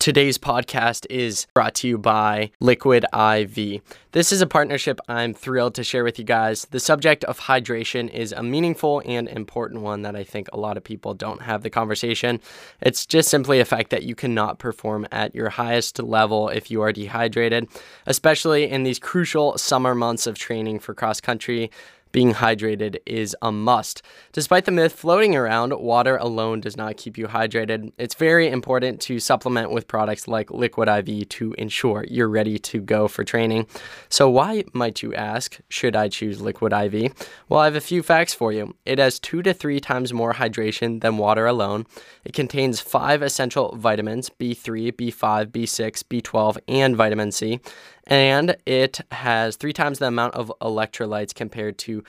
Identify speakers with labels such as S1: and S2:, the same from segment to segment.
S1: Today's podcast is brought to you by Liquid IV. This is a partnership I'm thrilled to share with you guys. The subject of hydration is a meaningful and important one that I think a lot of people don't have the conversation. It's just simply a fact that you cannot perform at your highest level if you are dehydrated, especially in these crucial summer months of training for cross country being hydrated is a must. Despite the myth floating around, water alone does not keep you hydrated. It's very important to supplement with products like Liquid IV to ensure you're ready to go for training. So, why might you ask, should I choose Liquid IV? Well, I have a few facts for you. It has two to three times more hydration than water alone. It contains five essential vitamins B3, B5, B6, B12, and vitamin C and it has three times the amount of electrolytes compared to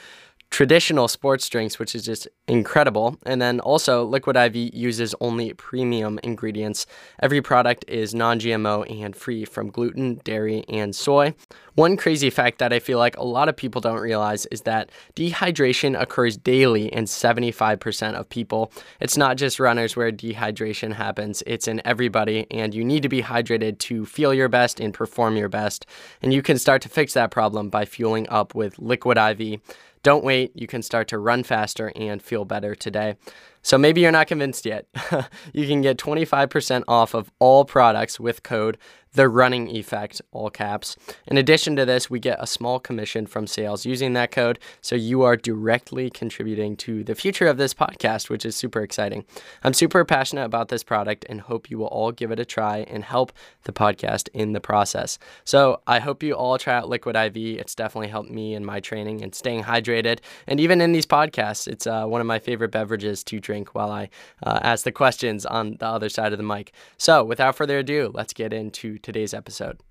S1: traditional sports drinks, which is just incredible. And then also, Liquid IV uses only premium ingredients. Every product is non GMO and free from gluten, dairy, and soy. One crazy fact that I feel like a lot of people don't realize is that dehydration occurs daily in 75% of people. It's not just runners where dehydration happens, it's in everybody, and you need to be hydrated to feel your best and perform your best. And you can start to fix that problem by fueling up with Liquid IV. Don't wait, you can start to run faster and feel better today. So maybe you're not convinced yet. you can get 25% off of all products with code the running effect, all caps. In addition to this, we get a small commission from sales using that code. So you are directly contributing to the future of this podcast, which is super exciting. I'm super passionate about this product and hope you will all give it a try and help the podcast in the process. So I hope you all try out Liquid IV. It's definitely helped me in my training and staying hydrated. And even in these podcasts, it's uh, one of my favorite beverages to drink while I uh, ask the questions on the other side of the mic. So without further ado, let's get into today's episode.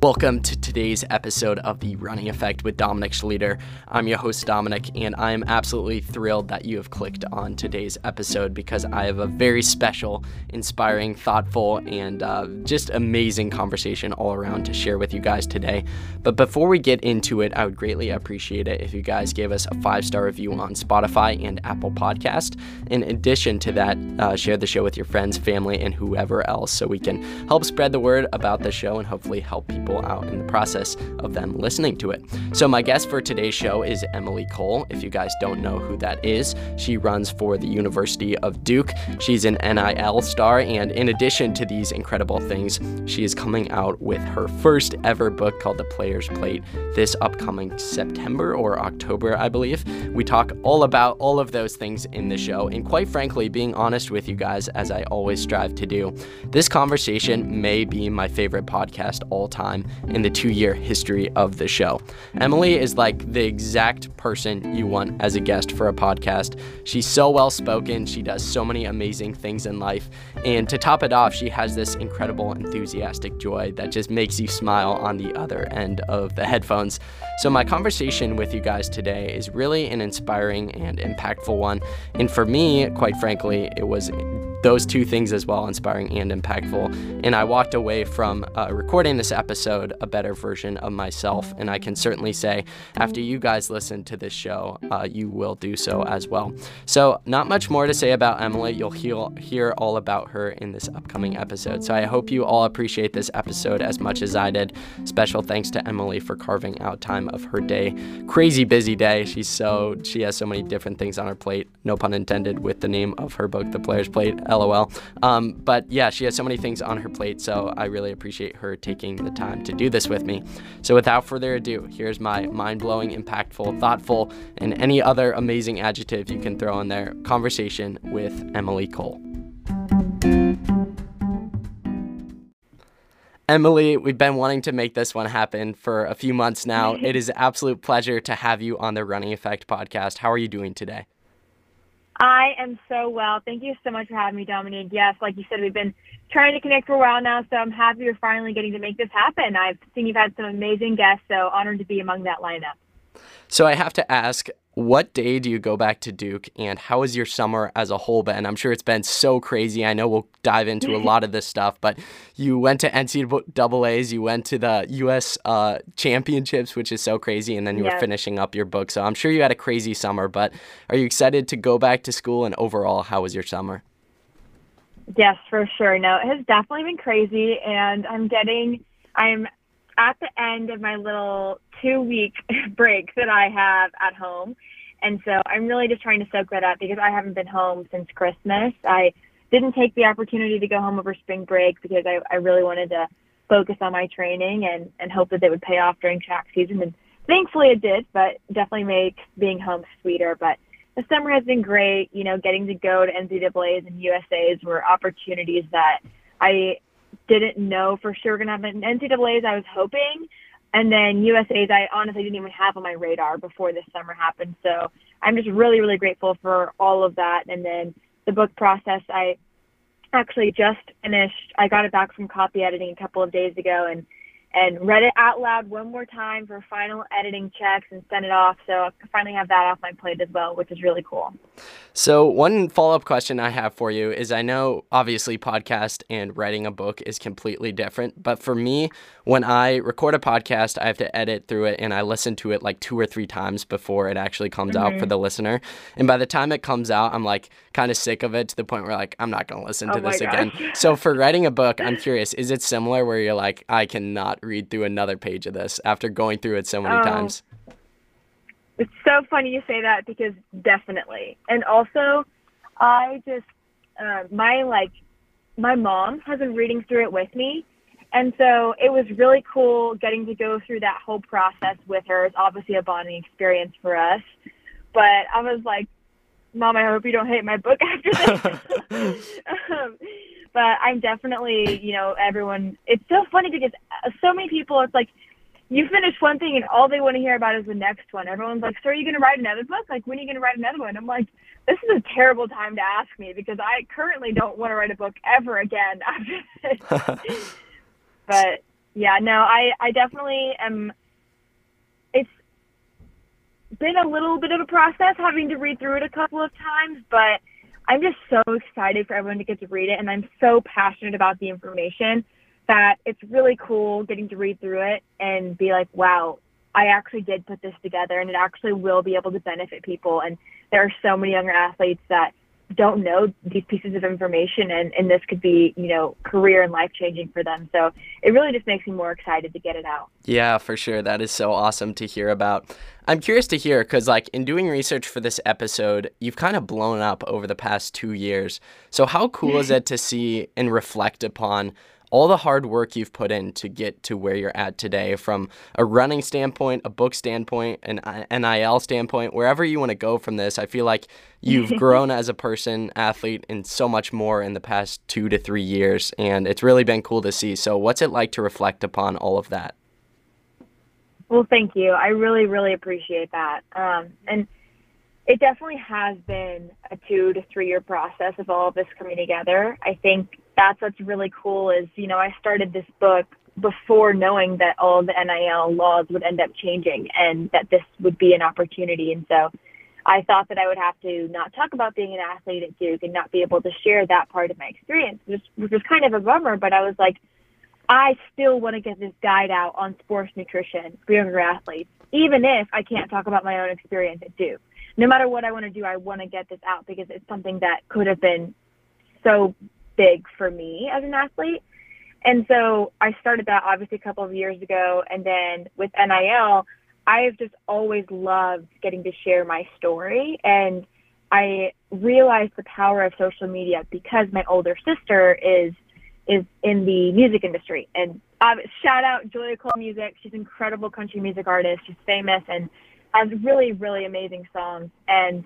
S1: Welcome to today's episode of The Running Effect with Dominic Schlueter. I'm your host, Dominic, and I am absolutely thrilled that you have clicked on today's episode because I have a very special, inspiring, thoughtful, and uh, just amazing conversation all around to share with you guys today. But before we get into it, I would greatly appreciate it if you guys gave us a five star review on Spotify and Apple Podcast. In addition to that, uh, share the show with your friends, family, and whoever else so we can help spread the word about the show and hopefully help people people out in the process of them listening to it. So, my guest for today's show is Emily Cole. If you guys don't know who that is, she runs for the University of Duke. She's an NIL star, and in addition to these incredible things, she is coming out with her first ever book called The Player's Plate this upcoming September or October, I believe. We talk all about all of those things in the show, and quite frankly, being honest with you guys, as I always strive to do, this conversation may be my favorite podcast all time time in the two year history of the show. Emily is like the exact person you want as a guest for a podcast. She's so well spoken, she does so many amazing things in life, and to top it off, she has this incredible enthusiastic joy that just makes you smile on the other end of the headphones. So, my conversation with you guys today is really an inspiring and impactful one. And for me, quite frankly, it was those two things as well inspiring and impactful. And I walked away from uh, recording this episode a better version of myself. And I can certainly say, after you guys listen to this show, uh, you will do so as well. So, not much more to say about Emily. You'll hear, hear all about her in this upcoming episode. So, I hope you all appreciate this episode as much as I did. Special thanks to Emily for carving out time of her day. Crazy busy day. She's so, she has so many different things on her plate. No pun intended with the name of her book, The Player's Plate lol. Um, but yeah, she has so many things on her plate, so I really appreciate her taking the time Um, to do this with me. So without further ado, here's my mind blowing, impactful, thoughtful, and any other amazing adjective you can throw in there conversation with Emily Cole. Emily, we've been wanting to make this one happen for a few months now. It is an absolute pleasure to have you on the Running Effect podcast. How are you doing today?
S2: I am so well. Thank you so much for having me, Dominique. Yes, like you said, we've been trying to connect for a while now, so I'm happy we're finally getting to make this happen. I've seen you've had some amazing guests, so honored to be among that lineup.
S1: So I have to ask, what day do you go back to Duke and how has your summer as a whole been? I'm sure it's been so crazy. I know we'll dive into a lot of this stuff, but you went to NCAAs, you went to the U.S. Uh, championships, which is so crazy, and then you yes. were finishing up your book. So I'm sure you had a crazy summer, but are you excited to go back to school and overall, how was your summer?
S2: Yes, for sure. No, it has definitely been crazy, and I'm getting, I'm at the end of my little two week break that I have at home. And so I'm really just trying to soak that up because I haven't been home since Christmas. I didn't take the opportunity to go home over spring break because I, I really wanted to focus on my training and, and hope that it would pay off during track season. And thankfully it did, but definitely makes being home sweeter. But the summer has been great. You know, getting to go to NCAA's and USA's were opportunities that I didn't know for sure were going to happen. NCAA's, I was hoping. And then USA's, I honestly didn't even have on my radar before this summer happened. So I'm just really, really grateful for all of that. And then the book process, I actually just finished. I got it back from copy editing a couple of days ago and and read it out loud one more time for final editing checks and sent it off. So I finally have that off my plate as well, which is really cool.
S1: So, one follow up question I have for you is I know obviously podcast and writing a book is completely different, but for me, when I record a podcast, I have to edit through it and I listen to it like two or three times before it actually comes mm-hmm. out for mm-hmm. the listener. And by the time it comes out, I'm like kind of sick of it to the point where like I'm not going to listen oh to this again. so, for writing a book, I'm curious, is it similar where you're like, I cannot read through another page of this after going through it so many oh. times?
S2: It's so funny you say that because definitely. And also, I just, uh, my like, my mom has been reading through it with me. And so it was really cool getting to go through that whole process with her. It's obviously a bonding experience for us. But I was like, Mom, I hope you don't hate my book after this. um, but I'm definitely, you know, everyone. It's so funny because so many people, it's like, you finish one thing and all they want to hear about is the next one. Everyone's like, "So are you going to write another book? Like, when are you going to write another one?" I'm like, "This is a terrible time to ask me because I currently don't want to write a book ever again after this." but yeah, no, I I definitely am. Been a little bit of a process having to read through it a couple of times, but I'm just so excited for everyone to get to read it, and I'm so passionate about the information that it's really cool getting to read through it and be like, wow, I actually did put this together and it actually will be able to benefit people. And there are so many younger athletes that don't know these pieces of information and, and this could be, you know, career and life changing for them. So it really just makes me more excited to get it out.
S1: Yeah, for sure. That is so awesome to hear about. I'm curious to hear because, like, in doing research for this episode, you've kind of blown up over the past two years. So, how cool is it to see and reflect upon all the hard work you've put in to get to where you're at today from a running standpoint, a book standpoint, an NIL standpoint, wherever you want to go from this. I feel like you've grown as a person, athlete, and so much more in the past two to three years. And it's really been cool to see. So, what's it like to reflect upon all of that?
S2: Well, thank you. I really, really appreciate that. Um, and it definitely has been a two to three year process of all of this coming together. I think that's what's really cool is, you know, I started this book before knowing that all the NIL laws would end up changing and that this would be an opportunity. And so I thought that I would have to not talk about being an athlete at Duke and not be able to share that part of my experience, which, which was kind of a bummer. But I was like, I still want to get this guide out on sports nutrition for younger athletes, even if I can't talk about my own experience at Duke. No matter what I want to do, I want to get this out because it's something that could have been so big for me as an athlete. And so I started that obviously a couple of years ago. And then with NIL, I've just always loved getting to share my story. And I realized the power of social media because my older sister is is in the music industry. And um, shout out Julia Cole Music. She's an incredible country music artist. She's famous and has really, really amazing songs. And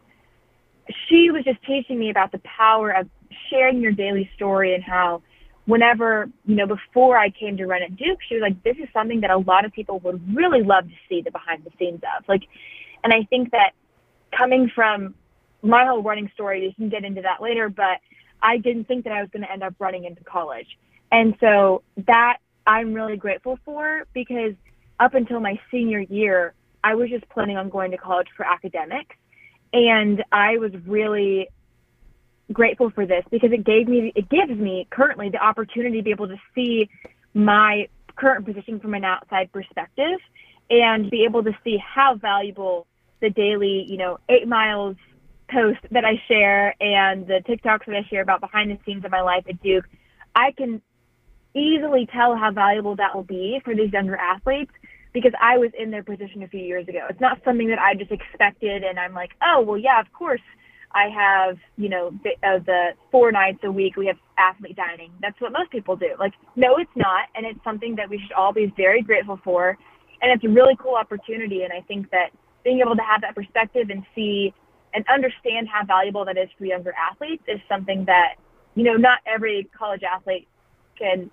S2: she was just teaching me about the power of sharing your daily story and how whenever, you know, before I came to run at Duke, she was like, this is something that a lot of people would really love to see the behind the scenes of. Like, and I think that coming from my whole running story, we can get into that later, but I didn't think that I was going to end up running into college. And so that I'm really grateful for because up until my senior year, I was just planning on going to college for academics. And I was really grateful for this because it gave me it gives me currently the opportunity to be able to see my current position from an outside perspective and be able to see how valuable the daily, you know, eight miles post that I share and the TikToks that I share about behind the scenes of my life at Duke, I can easily tell how valuable that will be for these younger athletes because I was in their position a few years ago. It's not something that I just expected and I'm like, oh, well, yeah, of course I have, you know, the, uh, the four nights a week we have athlete dining. That's what most people do. Like, no, it's not. And it's something that we should all be very grateful for. And it's a really cool opportunity. And I think that being able to have that perspective and see and understand how valuable that is for younger athletes is something that, you know, not every college athlete can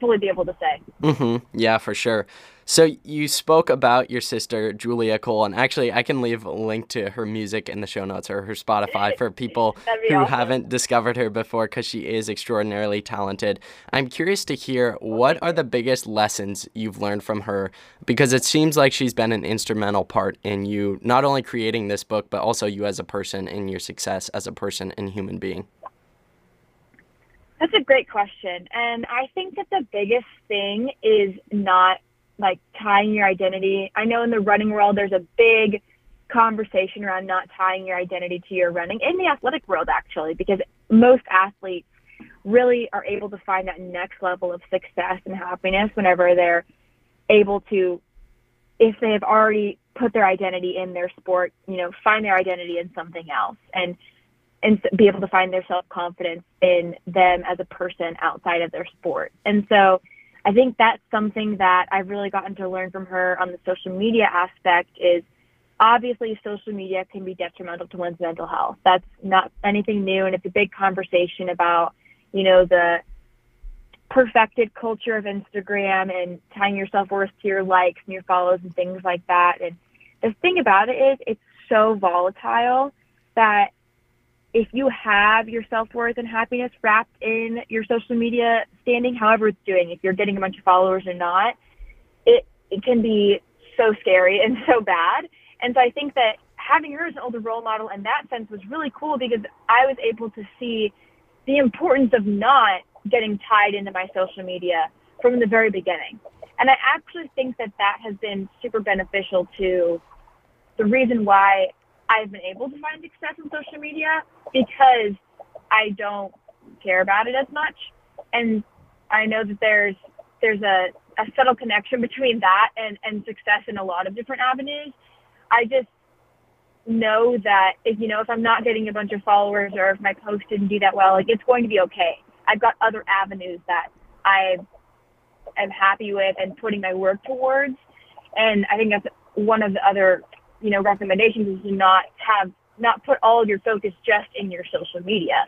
S2: fully be able to say.
S1: Mm-hmm. Yeah, for sure. So you spoke about your sister Julia Cole, and actually, I can leave a link to her music in the show notes or her Spotify for people who
S2: awesome.
S1: haven't discovered her before, because she is extraordinarily talented. I'm curious to hear what are the biggest lessons you've learned from her, because it seems like she's been an instrumental part in you not only creating this book, but also you as a person and your success as a person and human being.
S2: That's a great question. And I think that the biggest thing is not like tying your identity. I know in the running world, there's a big conversation around not tying your identity to your running in the athletic world, actually, because most athletes really are able to find that next level of success and happiness whenever they're able to, if they have already put their identity in their sport, you know, find their identity in something else and and be able to find their self confidence in them as a person outside of their sport. And so I think that's something that I've really gotten to learn from her on the social media aspect is obviously social media can be detrimental to one's mental health. That's not anything new and it's a big conversation about, you know, the perfected culture of Instagram and tying your self worth to your likes and your follows and things like that. And the thing about it is it's so volatile that if you have your self worth and happiness wrapped in your social media standing, however it's doing, if you're getting a bunch of followers or not, it, it can be so scary and so bad. And so I think that having her as an older role model in that sense was really cool because I was able to see the importance of not getting tied into my social media from the very beginning. And I actually think that that has been super beneficial to the reason why I've been able to find success in social media because I don't care about it as much. And I know that there's there's a, a subtle connection between that and, and success in a lot of different avenues. I just know that if you know if I'm not getting a bunch of followers or if my post didn't do that well, like it's going to be okay. I've got other avenues that I am happy with and putting my work towards. And I think that's one of the other you know, recommendations is to not have, not put all of your focus just in your social media.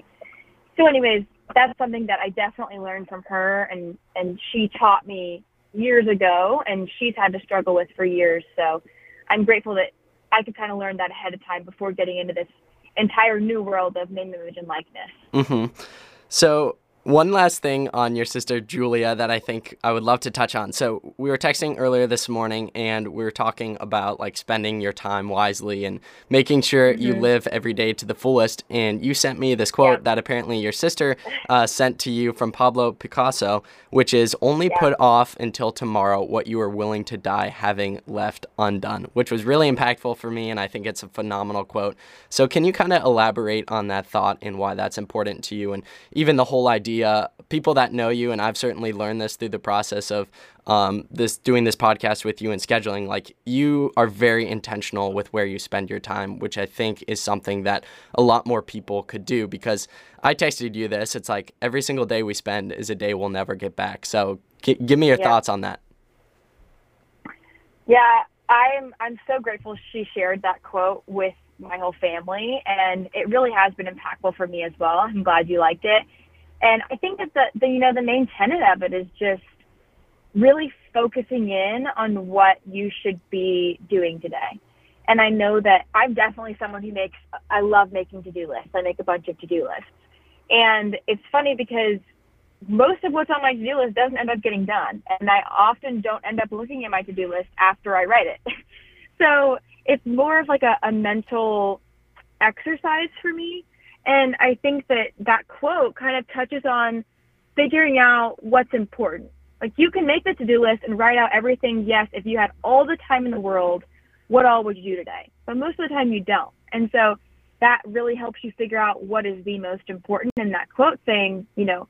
S2: So anyways, that's something that I definitely learned from her and, and she taught me years ago and she's had to struggle with for years. So I'm grateful that I could kind of learn that ahead of time before getting into this entire new world of name, image, and likeness.
S1: Mm-hmm. So one last thing on your sister Julia that I think I would love to touch on. So we were texting earlier this morning and we were talking about like spending your time wisely and making sure mm-hmm. you live every day to the fullest. And you sent me this quote yeah. that apparently your sister uh, sent to you from Pablo Picasso, which is only yeah. put off until tomorrow what you are willing to die having left undone, which was really impactful for me. And I think it's a phenomenal quote. So can you kind of elaborate on that thought and why that's important to you and even the whole idea idea. People that know you, and I've certainly learned this through the process of um, this doing this podcast with you and scheduling. Like you are very intentional with where you spend your time, which I think is something that a lot more people could do. Because I texted you this. It's like every single day we spend is a day we'll never get back. So g- give me your yeah. thoughts on that.
S2: Yeah, I'm I'm so grateful she shared that quote with my whole family and it really has been impactful for me as well. I'm glad you liked it. And I think that the, the you know the main tenet of it is just really focusing in on what you should be doing today. And I know that I'm definitely someone who makes I love making to-do lists. I make a bunch of to-do lists. And it's funny because most of what's on my to-do list doesn't end up getting done. And I often don't end up looking at my to-do list after I write it. so it's more of like a, a mental exercise for me and I think that that quote kind of touches on figuring out what's important. Like you can make the to do list and write out everything, yes, if you had all the time in the world, what all would you do today? But most of the time you don't. And so that really helps you figure out what is the most important. And that quote saying, you know,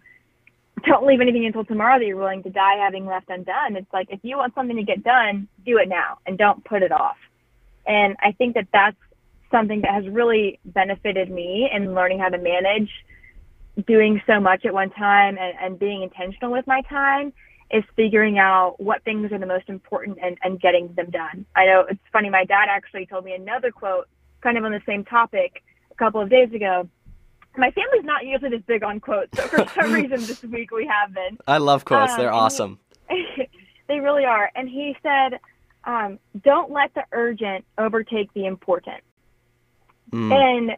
S2: don't leave anything until tomorrow that you're willing to die having left undone. It's like if you want something to get done, do it now and don't put it off. And I think that that's something that has really benefited me in learning how to manage doing so much at one time and, and being intentional with my time is figuring out what things are the most important and, and getting them done. I know it's funny, my dad actually told me another quote kind of on the same topic a couple of days ago. My family's not usually this big on quotes, so for some reason this week we have been.
S1: I love quotes, um, they're awesome.
S2: He, they really are. And he said, um, don't let the urgent overtake the important. Mm. And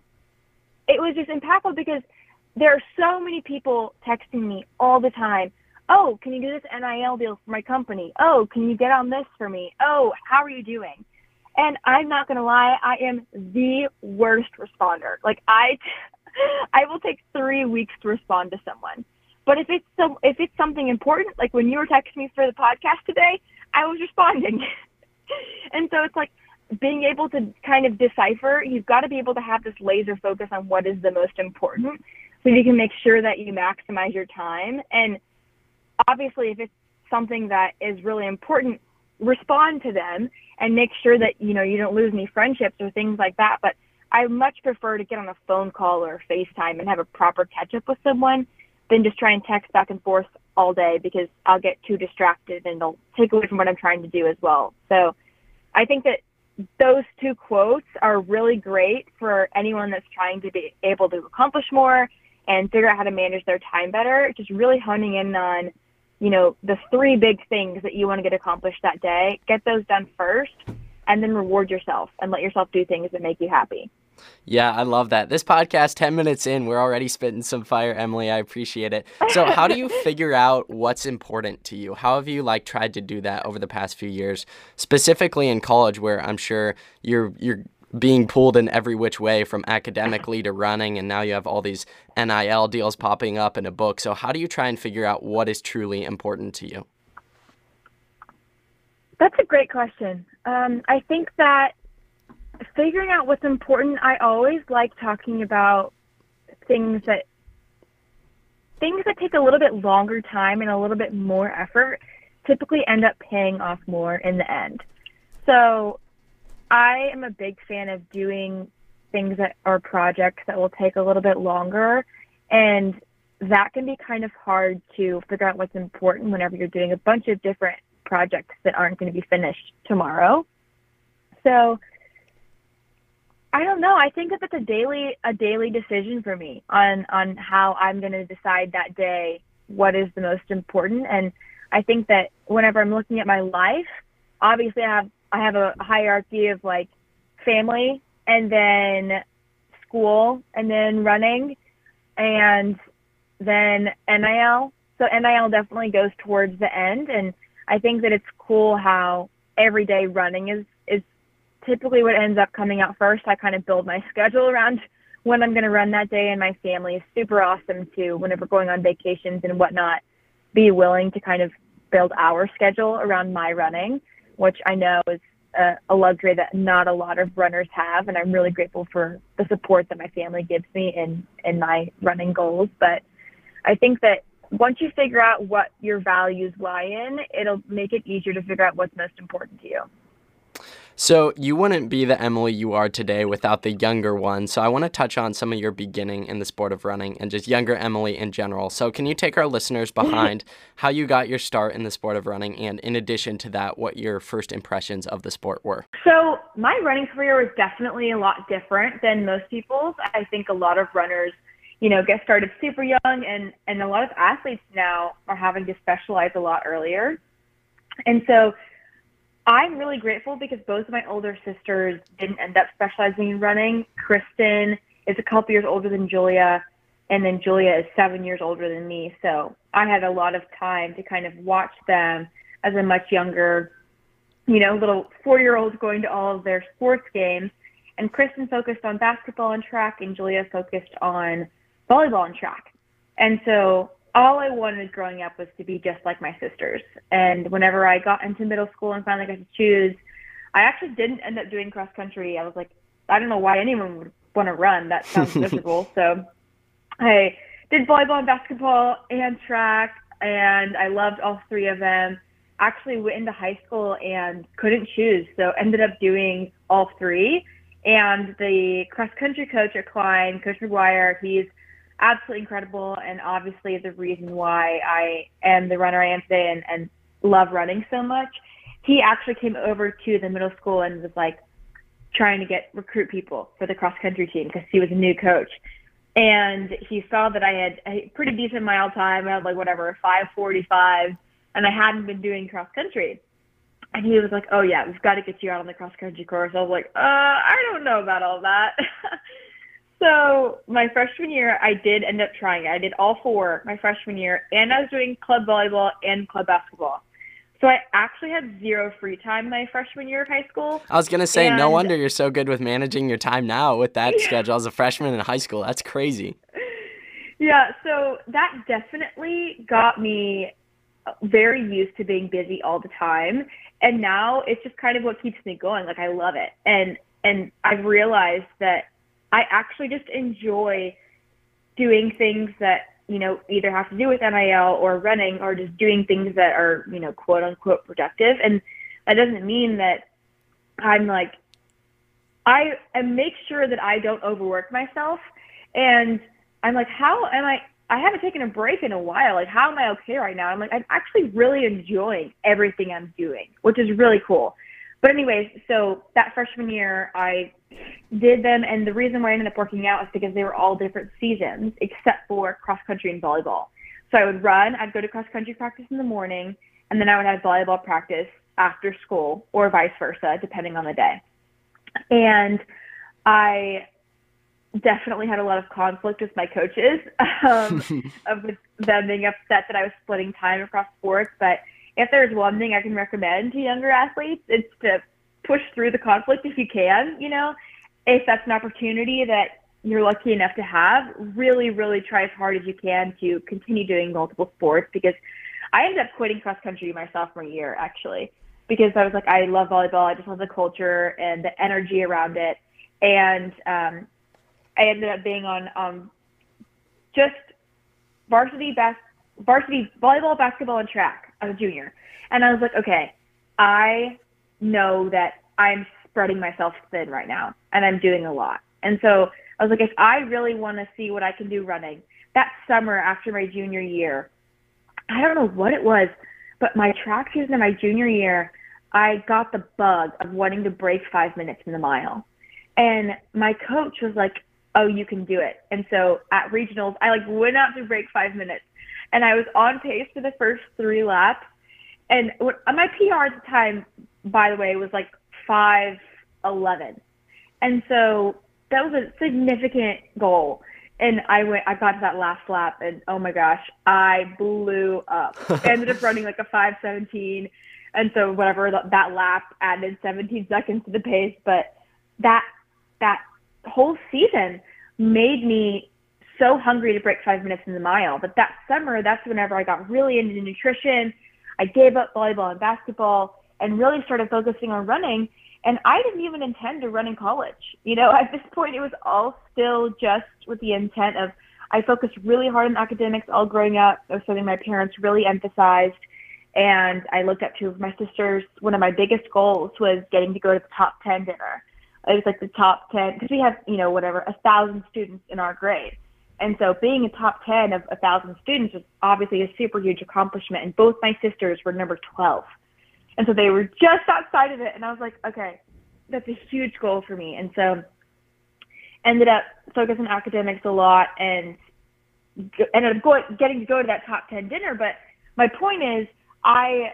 S2: it was just impactful because there are so many people texting me all the time. Oh, can you do this NIL deal for my company? Oh, can you get on this for me? Oh, how are you doing? And I'm not gonna lie, I am the worst responder. Like I, I will take three weeks to respond to someone. But if it's some, if it's something important, like when you were texting me for the podcast today, I was responding. and so it's like being able to kind of decipher. You've got to be able to have this laser focus on what is the most important, so you can make sure that you maximize your time. And obviously, if it's something that is really important, respond to them and make sure that you know you don't lose any friendships or things like that. But I much prefer to get on a phone call or FaceTime and have a proper catch up with someone than just try and text back and forth all day because I'll get too distracted and it'll take away from what I'm trying to do as well. So I think that those two quotes are really great for anyone that's trying to be able to accomplish more and figure out how to manage their time better. Just really honing in on you know, the three big things that you want to get accomplished that day, get those done first, and then reward yourself and let yourself do things that make you happy.
S1: Yeah, I love that. This podcast, 10 minutes in, we're already spitting some fire, Emily. I appreciate it. So, how do you figure out what's important to you? How have you like tried to do that over the past few years, specifically in college where I'm sure you're you're being pulled in every which way from academically to running and now you have all these NIL deals popping up in a book. So how do you try and figure out what is truly important to you?
S2: That's a great question. Um, I think that figuring out what's important, I always like talking about things that things that take a little bit longer time and a little bit more effort typically end up paying off more in the end. So I am a big fan of doing things that are projects that will take a little bit longer. And that can be kind of hard to figure out what's important whenever you're doing a bunch of different projects that aren't going to be finished tomorrow. So I don't know. I think that it's a daily a daily decision for me on on how I'm going to decide that day what is the most important. And I think that whenever I'm looking at my life, obviously I have I have a hierarchy of like family and then school and then running and then NIL. So NIL definitely goes towards the end and I think that it's cool how everyday running is is typically what ends up coming out first. I kind of build my schedule around when I'm going to run that day and my family is super awesome too whenever going on vacations and whatnot be willing to kind of build our schedule around my running which I know is a, a, luxury that not a lot of runners have. And I'm really grateful for the support that my family gives me in, in my running goals. But I think that once you figure out what your values lie in, it'll make it easier to figure out what's most important to you.
S1: So, you wouldn't be the Emily you are today without the younger one. So, I want to touch on some of your beginning in the sport of running and just younger Emily in general. So, can you take our listeners behind how you got your start in the sport of running? And in addition to that, what your first impressions of the sport were?
S2: So, my running career was definitely a lot different than most people's. I think a lot of runners you know, get started super young and, and a lot of athletes now are having to specialize a lot earlier. And so I'm really grateful because both of my older sisters didn't end up specializing in running. Kristen is a couple years older than Julia, and then Julia is seven years older than me. So I had a lot of time to kind of watch them as a much younger, you know, little four year olds going to all of their sports games. And Kristen focused on basketball and track, and Julia focused on volleyball and track. And so all I wanted growing up was to be just like my sisters. And whenever I got into middle school and finally got to choose, I actually didn't end up doing cross country. I was like, I don't know why anyone would want to run. That sounds miserable. So I did volleyball and basketball and track, and I loved all three of them. Actually, went into high school and couldn't choose, so ended up doing all three. And the cross country coach at Klein, Coach McGuire, he's absolutely incredible, and obviously the reason why I am the runner I am today and, and love running so much. He actually came over to the middle school and was like trying to get recruit people for the cross country team because he was a new coach and he saw that I had a pretty decent mile time. I had like whatever, 545, and I hadn't been doing cross country. And he was like, "Oh yeah, we've got to get you out on the cross country course." I was like, "Uh, I don't know about all that." so my freshman year, I did end up trying. I did all four my freshman year, and I was doing club volleyball and club basketball. So I actually had zero free time my freshman year of high school.
S1: I was gonna say, and, no wonder you're so good with managing your time now with that yeah. schedule as a freshman in high school. That's crazy.
S2: Yeah, so that definitely got me very used to being busy all the time, and now it's just kind of what keeps me going. Like I love it, and and I've realized that I actually just enjoy doing things that you know, either have to do with NIL or running or just doing things that are, you know, quote unquote productive. And that doesn't mean that I'm like, I, I make sure that I don't overwork myself. And I'm like, how am I? I haven't taken a break in a while. Like, how am I okay right now? I'm like, I'm actually really enjoying everything I'm doing, which is really cool. But anyways, so that freshman year, I did them, and the reason why I ended up working out was because they were all different seasons, except for cross country and volleyball. So I would run, I'd go to cross country practice in the morning, and then I would have volleyball practice after school, or vice versa, depending on the day. And I definitely had a lot of conflict with my coaches um, of them being upset that I was splitting time across sports, but if there's one thing I can recommend to younger athletes, it's to push through the conflict if you can, you know, if that's an opportunity that you're lucky enough to have, really, really try as hard as you can to continue doing multiple sports because I ended up quitting cross country my sophomore year actually because I was like, I love volleyball. I just love the culture and the energy around it. And um, I ended up being on um, just varsity best varsity volleyball, basketball, and track as a junior. And I was like, okay, I know that I'm spreading myself thin right now and I'm doing a lot. And so I was like, if I really want to see what I can do running, that summer after my junior year, I don't know what it was, but my track season in my junior year, I got the bug of wanting to break five minutes in the mile. And my coach was like, oh, you can do it. And so at regionals, I like went out to break five minutes and I was on pace for the first three laps. And what, my PR at the time, by the way, was like five eleven, and so that was a significant goal. And I went, I got to that last lap, and oh my gosh, I blew up. I ended up running like a five seventeen, and so whatever that lap added seventeen seconds to the pace, but that that whole season made me so hungry to break five minutes in the mile. But that summer, that's whenever I got really into nutrition. I gave up volleyball and basketball and really started focusing on running. And I didn't even intend to run in college. You know, at this point, it was all still just with the intent of I focused really hard on academics all growing up. It was something my parents really emphasized. And I looked up to my sisters. One of my biggest goals was getting to go to the top 10 dinner. It was like the top 10, because we have, you know, whatever, a thousand students in our grade. And so being a top 10 of a thousand students was obviously a super huge accomplishment. And both my sisters were number 12. And so they were just outside of it. And I was like, okay, that's a huge goal for me. And so ended up focusing on academics a lot and ended up going, getting to go to that top 10 dinner. But my point is, I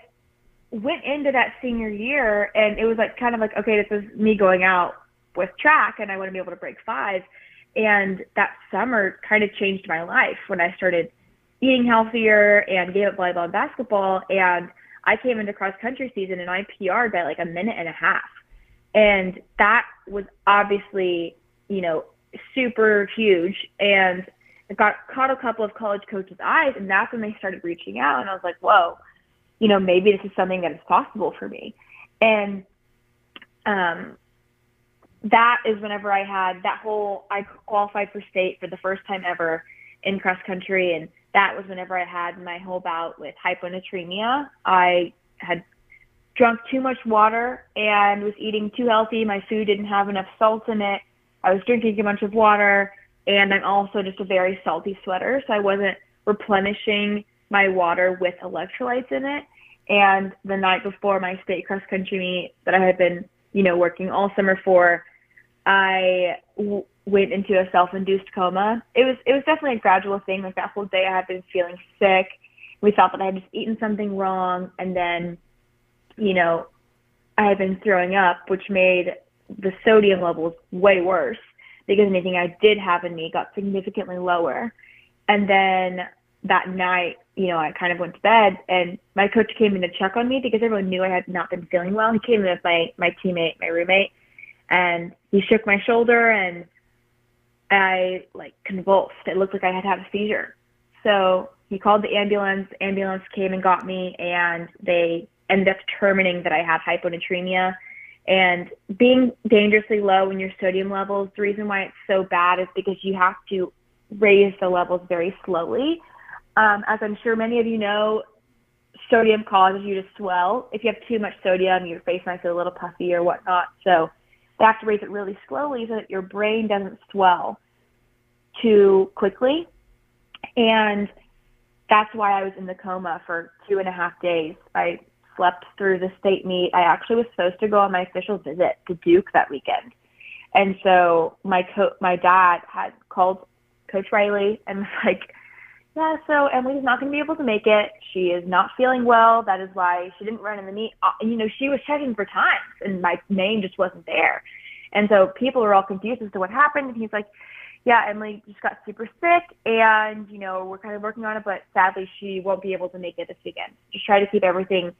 S2: went into that senior year and it was like kind of like, okay, this is me going out with track and I want to be able to break five. And that summer kind of changed my life when I started eating healthier and gave up volleyball and basketball. And I came into cross country season and I PR'd by like a minute and a half. And that was obviously, you know, super huge. And I got caught a couple of college coaches' eyes, and that's when they started reaching out. And I was like, whoa, you know, maybe this is something that is possible for me. And um, that is whenever I had that whole I qualified for state for the first time ever in cross country and that was whenever I had my whole bout with hyponatremia. I had drunk too much water and was eating too healthy. My food didn't have enough salt in it. I was drinking a bunch of water and I'm also just a very salty sweater, so I wasn't replenishing my water with electrolytes in it. And the night before my state cross country meet that I had been, you know, working all summer for, I w- went into a self-induced coma. It was it was definitely a gradual thing. Like that whole day, I had been feeling sick. We thought that I had just eaten something wrong, and then, you know, I had been throwing up, which made the sodium levels way worse because anything I did have in me got significantly lower. And then that night, you know, I kind of went to bed and my coach came in to check on me because everyone knew I had not been feeling well. He came in with my, my teammate, my roommate, and he shook my shoulder and I like convulsed. It looked like I had had a seizure. So he called the ambulance. Ambulance came and got me and they ended up determining that I had hyponatremia. And being dangerously low in your sodium levels, the reason why it's so bad is because you have to raise the levels very slowly. Um, as I'm sure many of you know, sodium causes you to swell. If you have too much sodium, your face might feel a little puffy or whatnot. So they raise it really slowly so that your brain doesn't swell too quickly. And that's why I was in the coma for two and a half days. I slept through the state meet. I actually was supposed to go on my official visit to Duke that weekend. And so my co- my dad had called Coach Riley and was like, yeah, so Emily's not going to be able to make it. She is not feeling well. That is why she didn't run in the meet. Uh, you know, she was checking for times and my name just wasn't there. And so people were all confused as to what happened. And he's like, yeah, Emily just got super sick and, you know, we're kind of working on it, but sadly she won't be able to make it this weekend. Just try to keep everything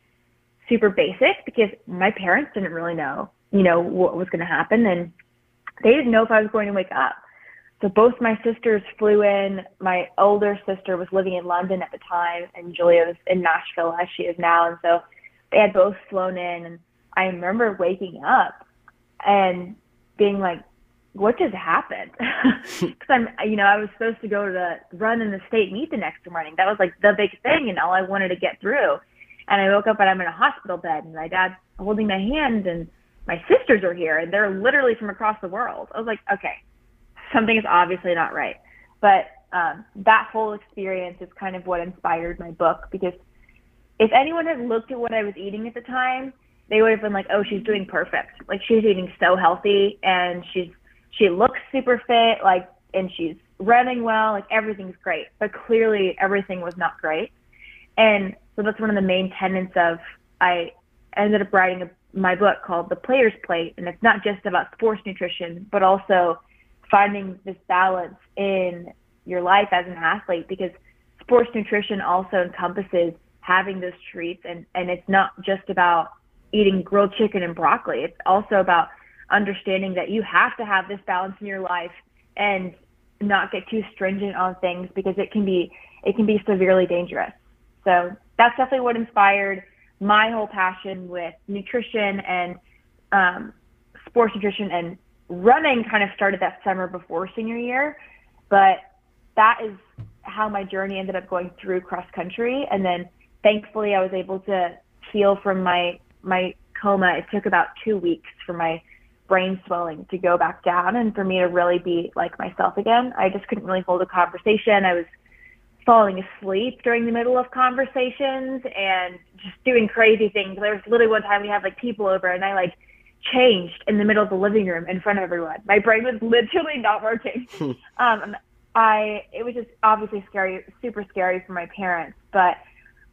S2: super basic because my parents didn't really know, you know, what was going to happen. And they didn't know if I was going to wake up. So both my sisters flew in. My older sister was living in London at the time, and Julia was in Nashville as she is now. And so they had both flown in. And I remember waking up and being like, what just happened? Because I'm, you know, I was supposed to go to the run in the state meet the next morning. That was like the big thing and all I wanted to get through. And I woke up and I'm in a hospital bed and my dad's holding my hand and my sisters are here and they're literally from across the world. I was like, okay, something is obviously not right. But um, that whole experience is kind of what inspired my book because if anyone had looked at what I was eating at the time, they would have been like, "Oh, she's doing perfect. Like she's eating so healthy and she's she looks super fit, like and she's running well, like everything's great." But clearly everything was not great. And so that's one of the main tenets of I ended up writing a, my book called The Player's Plate and it's not just about sports nutrition, but also finding this balance in your life as an athlete because sports nutrition also encompasses having those treats and, and it's not just about eating grilled chicken and broccoli. It's also about understanding that you have to have this balance in your life and not get too stringent on things because it can be it can be severely dangerous. So that's definitely what inspired my whole passion with nutrition and um, sports nutrition and running kind of started that summer before senior year, but that is how my journey ended up going through cross country. And then thankfully I was able to heal from my, my coma. It took about two weeks for my brain swelling to go back down and for me to really be like myself again. I just couldn't really hold a conversation. I was falling asleep during the middle of conversations and just doing crazy things. There was literally one time we had like people over and I like changed in the middle of the living room in front of everyone. My brain was literally not working. um, I it was just obviously scary, super scary for my parents, but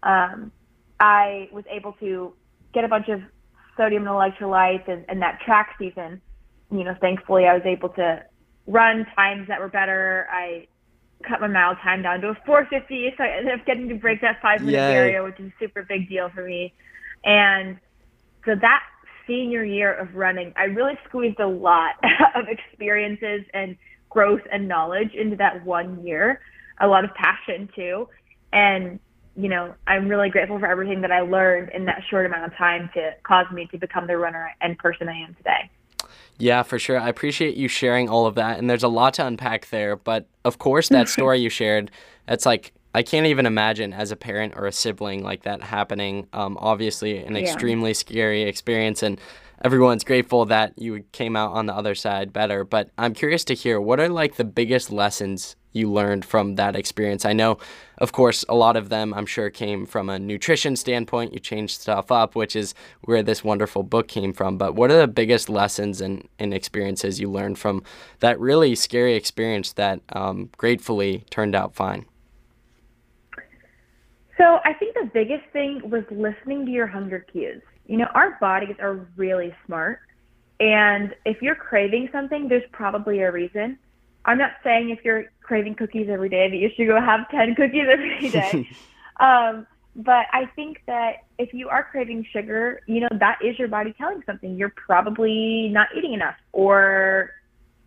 S2: um, I was able to get a bunch of sodium and electrolytes, and, and that track season, you know, thankfully I was able to run times that were better. I cut my mile time down to a 450, so I ended up getting to break that five minute barrier, which is a super big deal for me. And so that senior year of running, I really squeezed a lot of experiences and growth and knowledge into that one year, a lot of passion too. And, you know, I'm really grateful for everything that I learned in that short amount of time to cause me to become the runner and person I am today.
S1: Yeah, for sure. I appreciate you sharing all of that. And there's a lot to unpack there. But of course, that story you shared, that's like, I can't even imagine as a parent or a sibling like that happening. Um, obviously, an yeah. extremely scary experience. And everyone's grateful that you came out on the other side better. But I'm curious to hear what are like the biggest lessons you learned from that experience? I know, of course, a lot of them I'm sure came from a nutrition standpoint. You changed stuff up, which is where this wonderful book came from. But what are the biggest lessons and, and experiences you learned from that really scary experience that um, gratefully turned out fine?
S2: So I think the biggest thing was listening to your hunger cues. You know, our bodies are really smart. And if you're craving something, there's probably a reason. I'm not saying if you're craving cookies every day that you should go have 10 cookies every day. um, but I think that if you are craving sugar, you know, that is your body telling something. You're probably not eating enough or,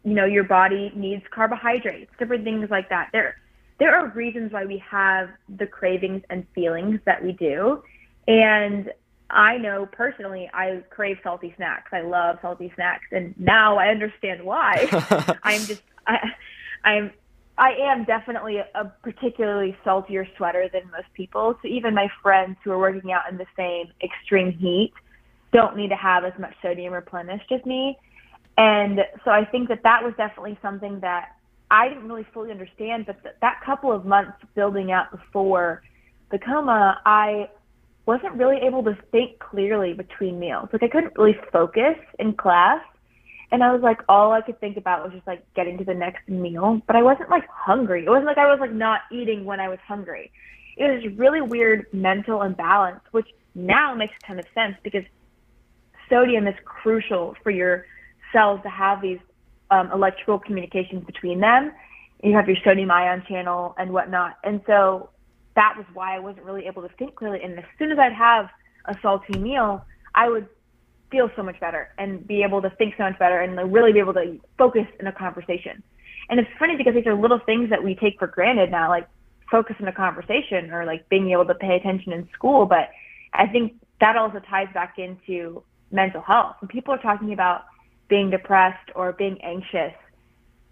S2: you know, your body needs carbohydrates, different things like that. There, there are reasons why we have the cravings and feelings that we do. And I know personally, I crave salty snacks. I love salty snacks, and now I understand why. I'm just, I, I'm I am definitely a, particularly saltier sweater than most people. So even my friends who are working out in the same extreme heat don't need to have as much sodium replenished as me. And so I think that that was definitely something that I didn't really fully understand. But th- that couple of months building out before the coma, I wasn't really able to think clearly between meals. Like I couldn't really focus in class and I was like, all I could think about was just like getting to the next meal, but I wasn't like hungry. It wasn't like I was like not eating when I was hungry. It was really weird mental imbalance, which now makes a ton of sense because sodium is crucial for your cells to have these um, electrical communications between them. You have your sodium ion channel and whatnot. And so that was why I wasn't really able to think clearly. And as soon as I'd have a salty meal, I would feel so much better and be able to think so much better and really be able to focus in a conversation. And it's funny because these are little things that we take for granted now, like focus in a conversation or like being able to pay attention in school. But I think that also ties back into mental health. When people are talking about being depressed or being anxious,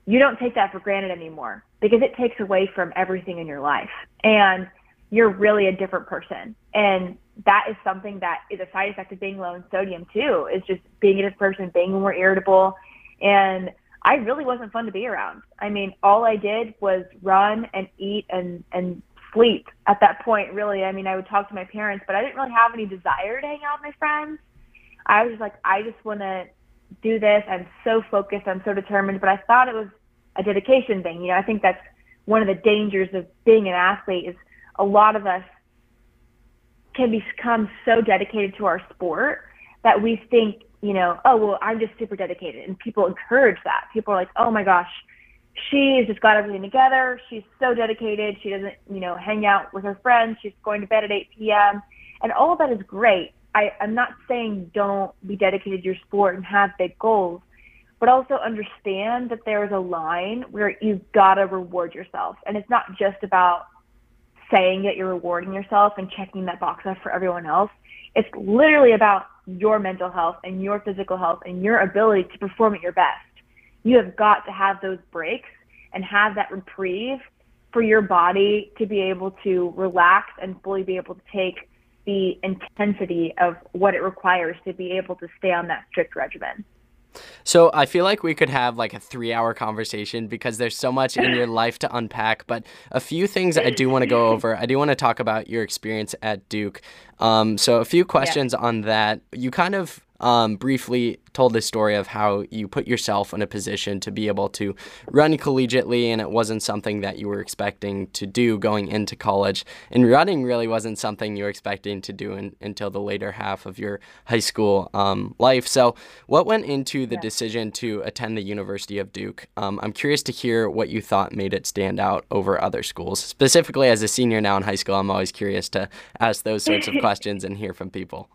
S2: you don't take that for granted anymore because it takes away from everything in your life. And you're really a different person. And that is something that is a side effect of being low in sodium too, is just being a different person, being more irritable. And I really wasn't fun to be around. I mean, all I did was run and eat and, and sleep at that point, really. I mean, I would talk to my parents, but I didn't really have any desire to hang out with my friends. I was just like, I just want to do this. I'm so focused. I'm so determined. But I thought it was a dedication thing. You know, I think that's one of the dangers of being an athlete is a lot of us can become so dedicated to our sport that we think, you know, oh, well, I'm just super dedicated. And people encourage that. People are like, oh my gosh, she's just got everything together. She's so dedicated. She doesn't, you know, hang out with her friends. She's going to bed at 8 p.m. And all of that is great. I, I'm not saying don't be dedicated to your sport and have big goals, but also understand that there is a line where you've got to reward yourself. And it's not just about saying that you're rewarding yourself and checking that box off for everyone else. It's literally about your mental health and your physical health and your ability to perform at your best. You have got to have those breaks and have that reprieve for your body to be able to relax and fully be able to take the intensity of what it requires to be able to stay on that strict regimen.
S1: So I feel like we could have like a three hour conversation because there's so much in your life to unpack. But a few things I do want to go over. I do want to talk about your experience at Duke. Um, so a few questions yeah. on that. You kind of um, briefly told the story of how you put yourself in a position to be able to run collegiately, and it wasn't something that you were expecting to do going into college. And running really wasn't something you were expecting to do in, until the later half of your high school um, life. So, what went into the yeah. decision to attend the University of Duke? Um, I'm curious to hear what you thought made it stand out over other schools. Specifically, as a senior now in high school, I'm always curious to ask those sorts of questions and hear from people.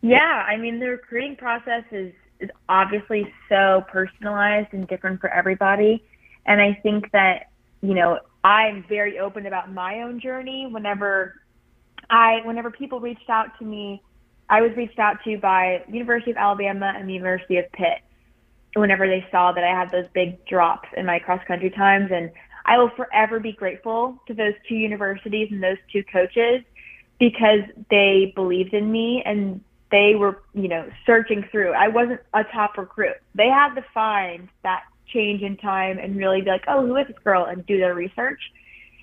S2: Yeah, I mean the recruiting process is is obviously so personalized and different for everybody, and I think that you know I'm very open about my own journey. Whenever I whenever people reached out to me I was reached out to by University of Alabama and the University of Pitt whenever they saw that I had those big drops in my cross country times. And I will forever be grateful to those two universities and those two coaches because they believed in me and they were, you know, searching through. I wasn't a top recruit. They had to find that change in time and really be like, oh, who is this girl? And do their research.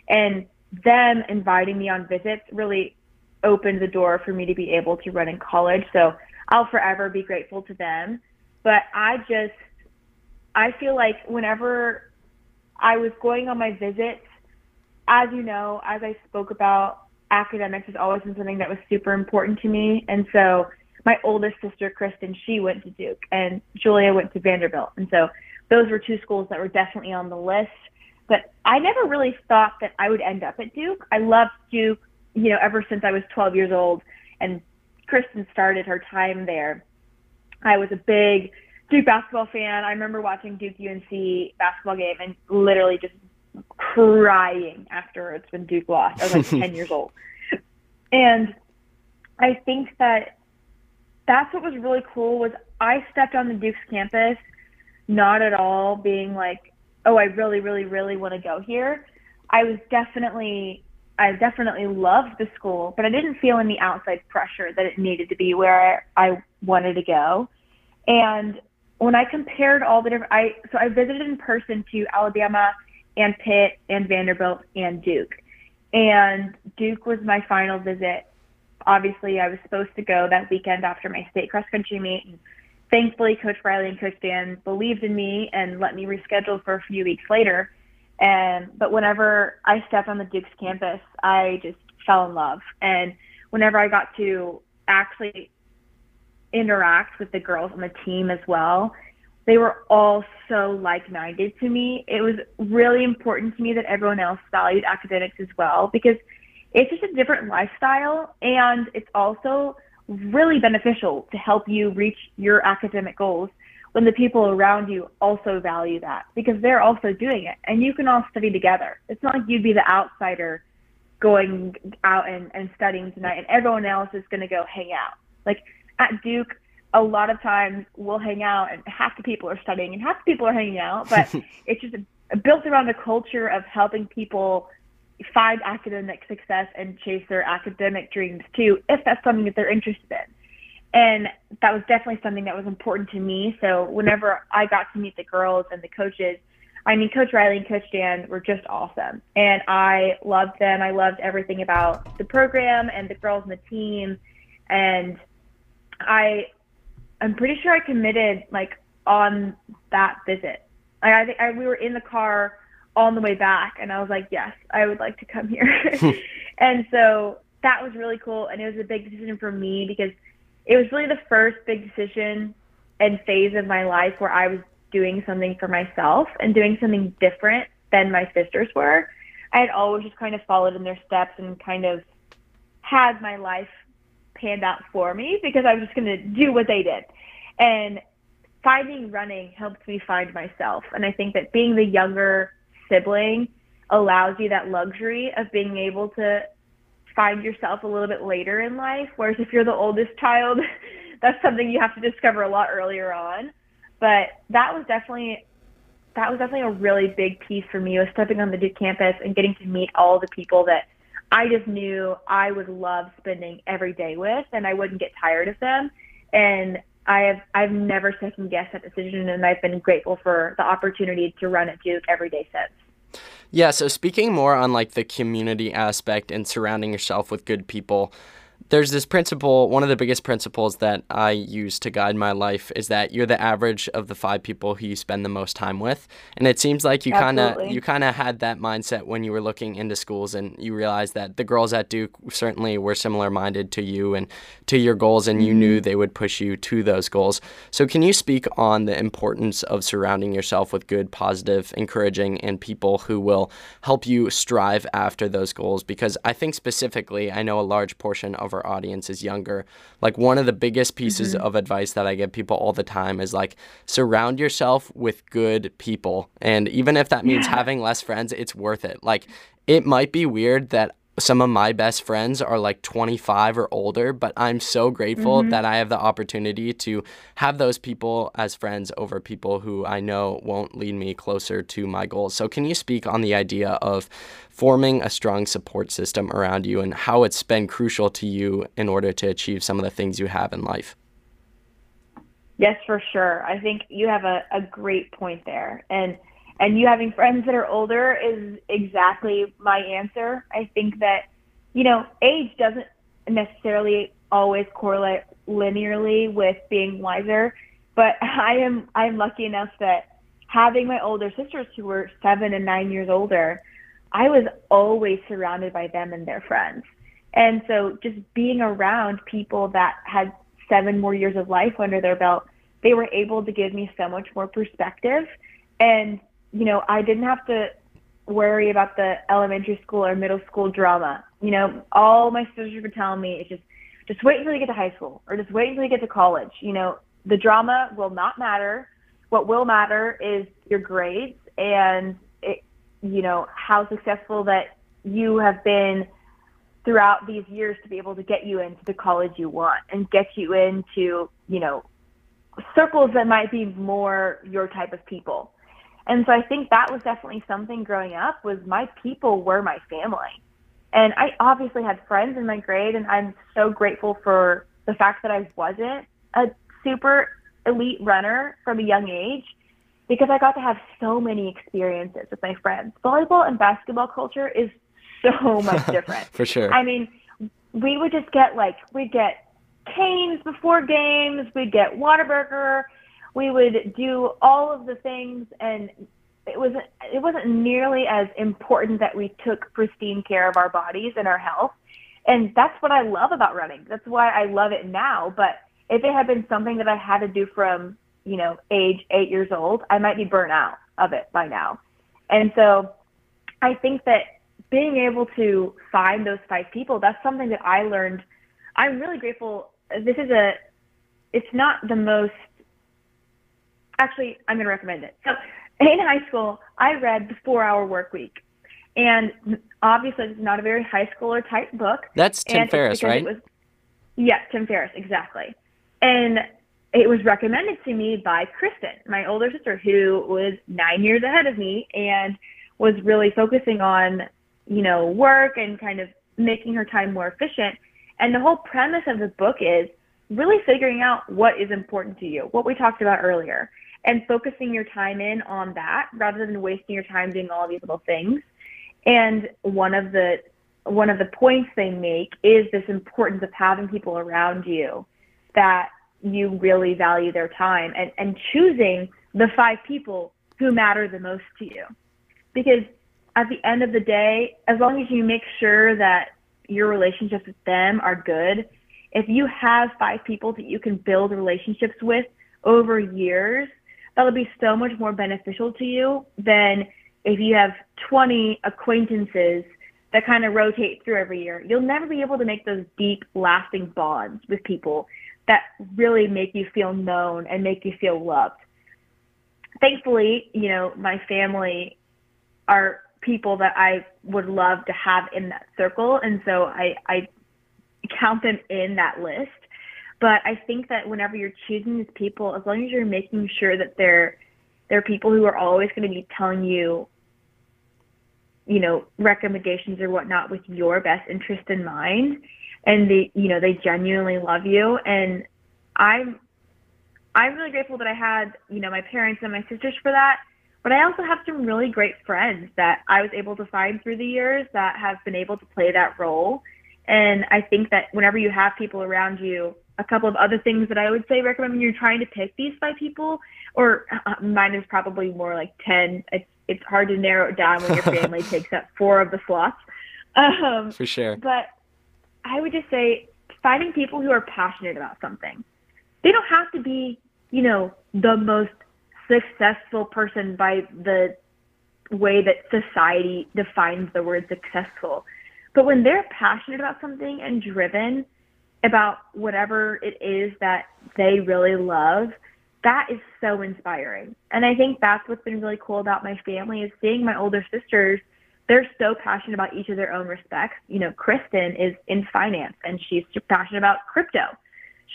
S2: And them inviting me on visits really opened the door for me to be able to run in college. So I'll forever be grateful to them. But I just, I feel like whenever I was going on my visits, as you know, as I spoke about, academics has always been something that was super important to me. And so my oldest sister, Kristen, she went to Duke, and Julia went to Vanderbilt. And so those were two schools that were definitely on the list. But I never really thought that I would end up at Duke. I loved Duke, you know, ever since I was 12 years old, and Kristen started her time there. I was a big Duke basketball fan. I remember watching Duke UNC basketball game and literally just crying after it's been Duke lost. I was like 10 years old. And I think that that's what was really cool was I stepped on the Duke's campus not at all being like, oh, I really, really, really want to go here. I was definitely, I definitely loved the school, but I didn't feel any outside pressure that it needed to be where I wanted to go. And when I compared all the different, I so I visited in person to Alabama and Pitt and Vanderbilt and Duke. And Duke was my final visit. Obviously, I was supposed to go that weekend after my state cross country meet. And thankfully, Coach Riley and Coach Dan believed in me and let me reschedule for a few weeks later. And but whenever I stepped on the Duke's campus, I just fell in love. And whenever I got to actually interact with the girls on the team as well, they were all so like-minded to me. It was really important to me that everyone else valued academics as well because it's just a different lifestyle and it's also really beneficial to help you reach your academic goals when the people around you also value that because they're also doing it and you can all study together. It's not like you'd be the outsider going out and, and studying tonight and everyone else is going to go hang out. Like at Duke, a lot of times we'll hang out and half the people are studying and half the people are hanging out, but it's just built around a culture of helping people find academic success and chase their academic dreams too, if that's something that they're interested in. And that was definitely something that was important to me. So whenever I got to meet the girls and the coaches, I mean, Coach Riley and Coach Dan were just awesome. And I loved them. I loved everything about the program and the girls and the team. And I I'm pretty sure I committed like on that visit. Like, I think I, we were in the car on the way back, and I was like, yes, I would like to come here. Hmm. and so that was really cool, and it was a big decision for me because it was really the first big decision and phase of my life where I was doing something for myself and doing something different than my sisters were. I had always just kind of followed in their steps and kind of had my life panned out for me because I was just going to do what they did. And finding running helped me find myself. And I think that being the younger sibling allows you that luxury of being able to find yourself a little bit later in life. Whereas if you're the oldest child, that's something you have to discover a lot earlier on. But that was definitely that was definitely a really big piece for me was stepping on the Duke campus and getting to meet all the people that I just knew I would love spending every day with and I wouldn't get tired of them. And I have I've never second guessed that decision and I've been grateful for the opportunity to run at Duke every day since.
S1: Yeah, so speaking more on like the community aspect and surrounding yourself with good people, there's this principle one of the biggest principles that i use to guide my life is that you're the average of the five people who you spend the most time with. And it seems like you kind of you kind of had that mindset when you were looking into schools and you realized that the girls at duke certainly were similar minded to you and to your goals and you mm-hmm. knew they would push you to those goals. So can you speak on the importance of surrounding yourself with good positive encouraging and people who will help you strive after those goals? Because i think specifically i know a large portion of our audience is younger, like one of the biggest pieces mm-hmm. of advice that I give people all the time is like surround yourself with good people. And even if that means yeah. having less friends, it's worth it. Like it might be weird that some of my best friends are like 25 or older, but I'm so grateful mm-hmm. that I have the opportunity to have those people as friends over people who I know won't lead me closer to my goals. So, can you speak on the idea of forming a strong support system around you and how it's been crucial to you in order to achieve some of the things you have in life?
S2: Yes, for sure. I think you have a, a great point there. And and you having friends that are older is exactly my answer. I think that, you know, age doesn't necessarily always correlate linearly with being wiser, but I am I'm lucky enough that having my older sisters who were seven and nine years older, I was always surrounded by them and their friends. And so just being around people that had seven more years of life under their belt, they were able to give me so much more perspective. And you know, I didn't have to worry about the elementary school or middle school drama. You know, all my sisters were telling me is just just wait until you get to high school or just wait until you get to college. You know, the drama will not matter. What will matter is your grades and it, you know how successful that you have been throughout these years to be able to get you into the college you want and get you into you know circles that might be more your type of people and so I think that was definitely something growing up was my people were my family. And I obviously had friends in my grade and I'm so grateful for the fact that I wasn't a super elite runner from a young age because I got to have so many experiences with my friends. Volleyball and basketball culture is so much different.
S1: for sure.
S2: I mean, we would just get like we'd get Cane's before games, we'd get Whataburger, we would do all of the things and it was it wasn't nearly as important that we took pristine care of our bodies and our health. And that's what i love about running. That's why i love it now. But if it had been something that i had to do from you know age eight years old i might be burnt out of it by now. And so i think that being able to find those five people that's something that i learned. I'm really grateful. This is a it's not the most actually, I'm going to recommend it. So in high school, I read The Four Hour Work Week. And obviously, it's not a very high schooler type book.
S1: That's Tim Ferriss, right?
S2: Was, yes, Tim Ferriss, exactly. And it was recommended to me by Kristen, my older sister, who was nine years ahead of me and was really focusing on, you know, work and kind of making her time more efficient. And the whole premise of the book is really figuring out what is important to you, what we talked about earlier and focusing your time in on that rather than wasting your time doing all these little things. And one of the one of the points they make is this importance of having people around you that you really value their time and, and choosing the five people who matter the most to you. Because at the end of the day, as long as you make sure that your relationships with them are good, if you have five people that you can build relationships with over years, that'll be so much more beneficial to you than if you have 20 acquaintances that kind of rotate through every year. You'll never be able to make those deep, lasting bonds with people that really make you feel known and make you feel loved. Thankfully, you know, my family are people that I would love to have in that circle. And so I, I count them in that list. But I think that whenever you're choosing these people, as long as you're making sure that they're they're people who are always going to be telling you, you know, recommendations or whatnot with your best interest in mind, and they, you know, they genuinely love you. And I'm, I'm really grateful that I had, you know, my parents and my sisters for that. But I also have some really great friends that I was able to find through the years that have been able to play that role. And I think that whenever you have people around you a couple of other things that I would say recommend when you're trying to pick these five people, or uh, mine is probably more like 10. It's, it's hard to narrow it down when your family takes up four of the slots.
S1: Um, For sure.
S2: But I would just say finding people who are passionate about something. They don't have to be, you know, the most successful person by the way that society defines the word successful. But when they're passionate about something and driven, about whatever it is that they really love, that is so inspiring. And I think that's what's been really cool about my family is seeing my older sisters they're so passionate about each of their own respects. You know, Kristen is in finance and she's passionate about crypto.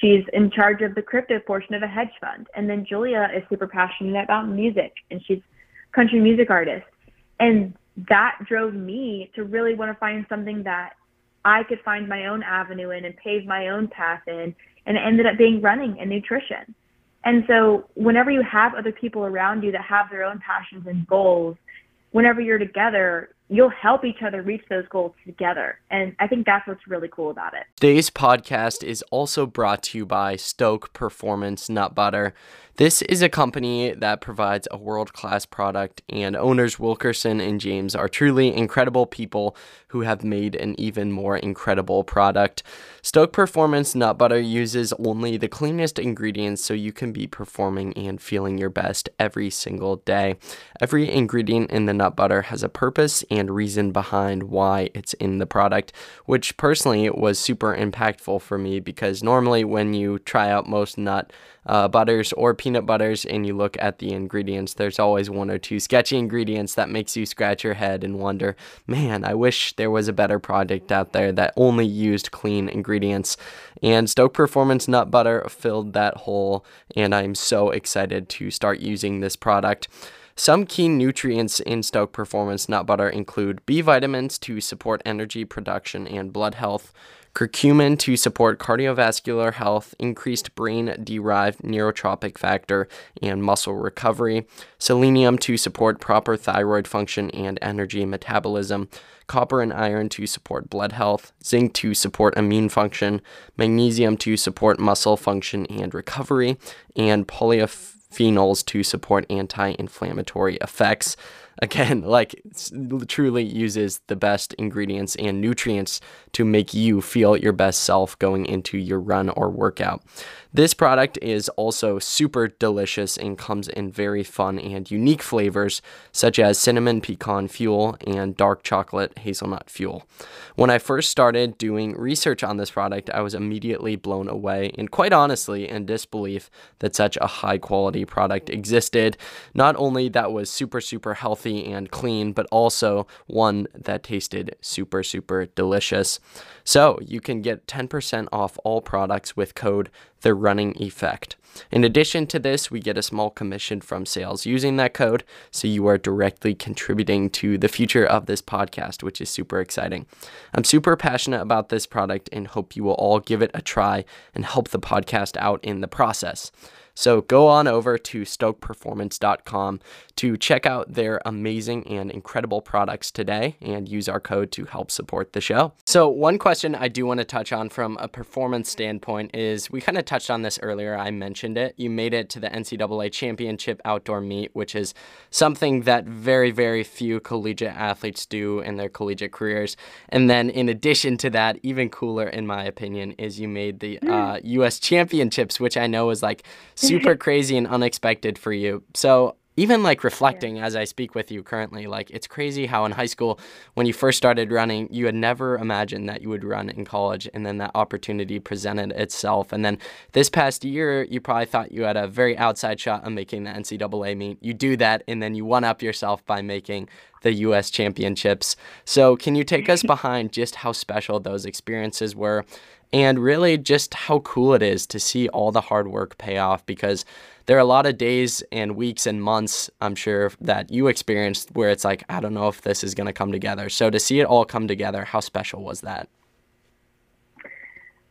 S2: She's in charge of the crypto portion of a hedge fund. And then Julia is super passionate about music and she's country music artist. And that drove me to really want to find something that I could find my own avenue in and pave my own path in. And it ended up being running and nutrition. And so whenever you have other people around you that have their own passions and goals, whenever you're together, you'll help each other reach those goals together. And I think that's what's really cool about it.
S1: Today's podcast is also brought to you by Stoke Performance Nut Butter. This is a company that provides a world class product, and owners Wilkerson and James are truly incredible people who have made an even more incredible product. Stoke Performance Nut Butter uses only the cleanest ingredients so you can be performing and feeling your best every single day. Every ingredient in the nut butter has a purpose and reason behind why it's in the product, which personally was super impactful for me because normally when you try out most nut uh, butters or peanut butters and you look at the ingredients, there's always one or two sketchy ingredients that makes you scratch your head and wonder, man, I wish there was a better product out there that only used clean ingredients. And Stoke Performance Nut Butter filled that hole, and I'm so excited to start using this product. Some key nutrients in Stoke Performance Nut Butter include B vitamins to support energy production and blood health, curcumin to support cardiovascular health, increased brain derived neurotrophic factor, and muscle recovery, selenium to support proper thyroid function and energy metabolism, copper and iron to support blood health, zinc to support immune function, magnesium to support muscle function and recovery, and polyphenols to support anti inflammatory effects again, like truly uses the best ingredients and nutrients to make you feel your best self going into your run or workout. This product is also super delicious and comes in very fun and unique flavors, such as cinnamon pecan fuel and dark chocolate hazelnut fuel. When I first started doing research on this product, I was immediately blown away and quite honestly in disbelief that such a high quality product existed. Not only that was super, super healthy and clean, but also one that tasted super, super delicious. So you can get 10% off all products with code the running effect. In addition to this, we get a small commission from sales using that code, so you are directly contributing to the future of this podcast, which is super exciting. I'm super passionate about this product and hope you will all give it a try and help the podcast out in the process. So go on over to stokeperformance.com to check out their amazing and incredible products today and use our code to help support the show. So, one question I do want to touch on from a performance standpoint is we kind of touched on this earlier. I mentioned it. You made it to the NCAA championship outdoor meet, which is something that very, very few collegiate athletes do in their collegiate careers. And then, in addition to that, even cooler, in my opinion, is you made the uh, U.S. championships, which I know is like super crazy and unexpected for you. So even like reflecting yeah. as I speak with you currently, like it's crazy how in high school, when you first started running, you had never imagined that you would run in college, and then that opportunity presented itself. And then this past year, you probably thought you had a very outside shot of making the NCAA meet. You do that, and then you one up yourself by making the U.S. championships. So, can you take us behind just how special those experiences were? And really just how cool it is to see all the hard work pay off because there are a lot of days and weeks and months, I'm sure, that you experienced where it's like, I don't know if this is going to come together. So to see it all come together, how special was that?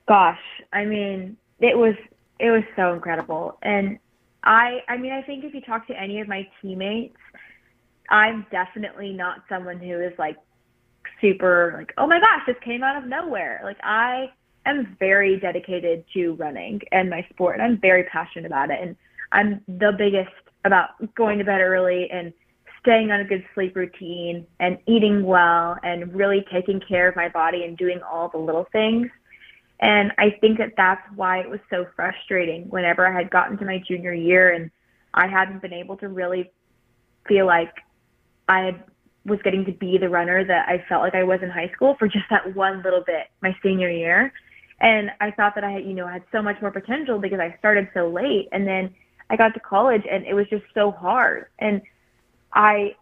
S2: Gosh, I mean, it was it was so incredible. And I I mean, I think if you talk to any of my teammates, I'm definitely not someone who is like super like, "Oh my gosh, this came out of nowhere." Like I am very dedicated to running and my sport, and I'm very passionate about it. And I'm the biggest about going to bed early and staying on a good sleep routine and eating well and really taking care of my body and doing all the little things. And I think that that's why it was so frustrating whenever I had gotten to my junior year and I hadn't been able to really feel like I was getting to be the runner that I felt like I was in high school for just that one little bit my senior year. And I thought that I had, you know, had so much more potential because I started so late. And then I got to college and it was just so hard. And I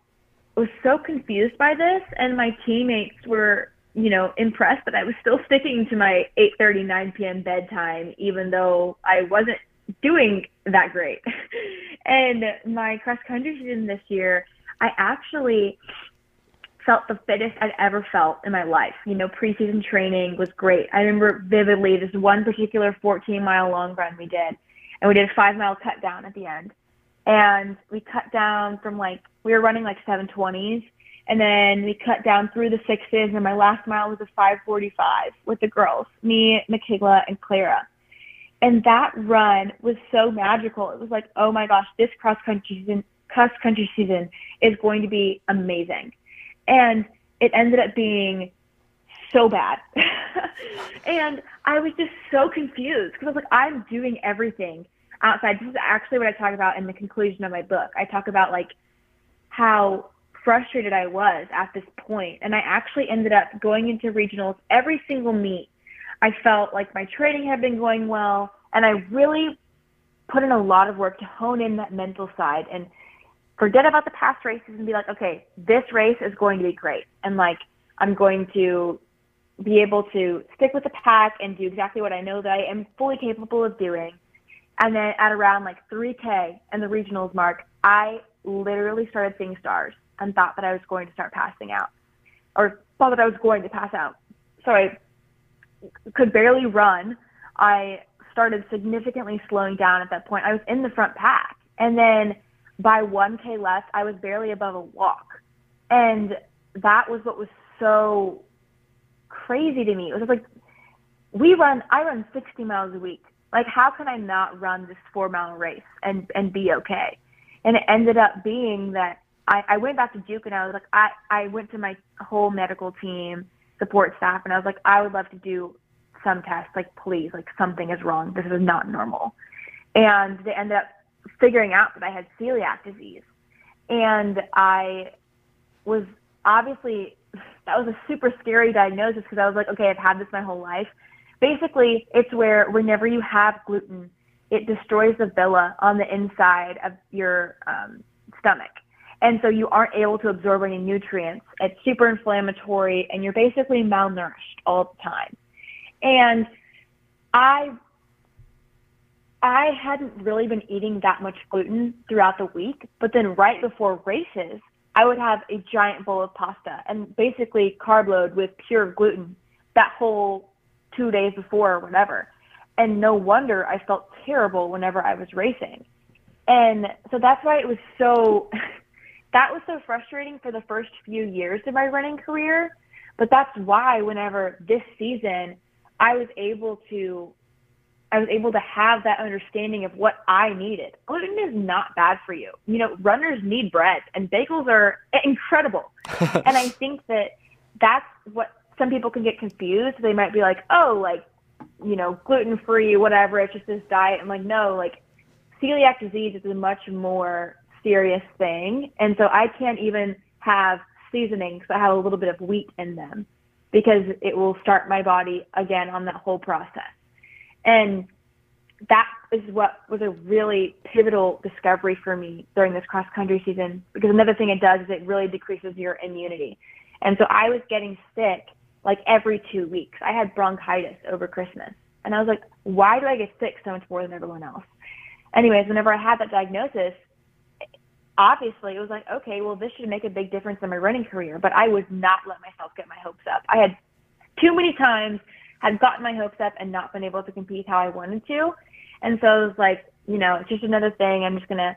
S2: was so confused by this, and my teammates were, you know, impressed that I was still sticking to my 8:30, 9 p.m. bedtime, even though I wasn't doing that great. and my cross country season this year, I actually felt the fittest I'd ever felt in my life. You know, preseason training was great. I remember vividly this one particular 14 mile long run we did, and we did a five mile cut down at the end. And we cut down from like, we were running like 720s, and then we cut down through the sixes, and my last mile was a 545 with the girls, me, Makayla, and Clara. And that run was so magical. It was like, oh my gosh, this cross country season, cross country season is going to be amazing and it ended up being so bad. and I was just so confused because I was like, I'm doing everything outside. This is actually what I talk about in the conclusion of my book. I talk about like how frustrated I was at this point, and I actually ended up going into regionals every single meet. I felt like my training had been going well, and I really put in a lot of work to hone in that mental side and forget about the past races and be like, okay, this race is going to be great. And like, I'm going to be able to stick with the pack and do exactly what I know that I am fully capable of doing. And then at around like 3K and the regionals mark, I literally started seeing stars and thought that I was going to start passing out or thought that I was going to pass out. So I could barely run. I started significantly slowing down at that point. I was in the front pack. And then by 1K left, I was barely above a walk. And that was what was so crazy to me. It was like, we run, I run 60 miles a week. Like, how can I not run this four mile race and, and be okay? And it ended up being that I, I went back to Duke and I was like, I, I went to my whole medical team, support staff, and I was like, I would love to do some tests. Like, please, like, something is wrong. This is not normal. And they ended up figuring out that I had celiac disease. And I was obviously, that was a super scary diagnosis because I was like, okay, I've had this my whole life. Basically, it's where whenever you have gluten, it destroys the villi on the inside of your um, stomach. And so you aren't able to absorb any nutrients. It's super inflammatory, and you're basically malnourished all the time. And I I hadn't really been eating that much gluten throughout the week, but then right before races, I would have a giant bowl of pasta and basically carb load with pure gluten that whole two days before or whatever. And no wonder I felt terrible whenever I was racing. And so that's why it was so, that was so frustrating for the first few years of my running career. But that's why whenever this season, I was able to I was able to have that understanding of what I needed. Gluten is not bad for you. You know, runners need bread, and bagels are incredible. and I think that that's what some people can get confused. They might be like, oh, like, you know, gluten free, whatever, it's just this diet. I'm like, no, like, celiac disease is a much more serious thing. And so I can't even have seasonings that have a little bit of wheat in them because it will start my body again on that whole process. And that is what was a really pivotal discovery for me during this cross country season because another thing it does is it really decreases your immunity. And so I was getting sick like every two weeks. I had bronchitis over Christmas. And I was like, why do I get sick so much more than everyone else? Anyways, whenever I had that diagnosis, obviously it was like, okay, well, this should make a big difference in my running career. But I would not let myself get my hopes up. I had too many times had gotten my hopes up and not been able to compete how I wanted to. And so it was like, you know, it's just another thing. I'm just going to,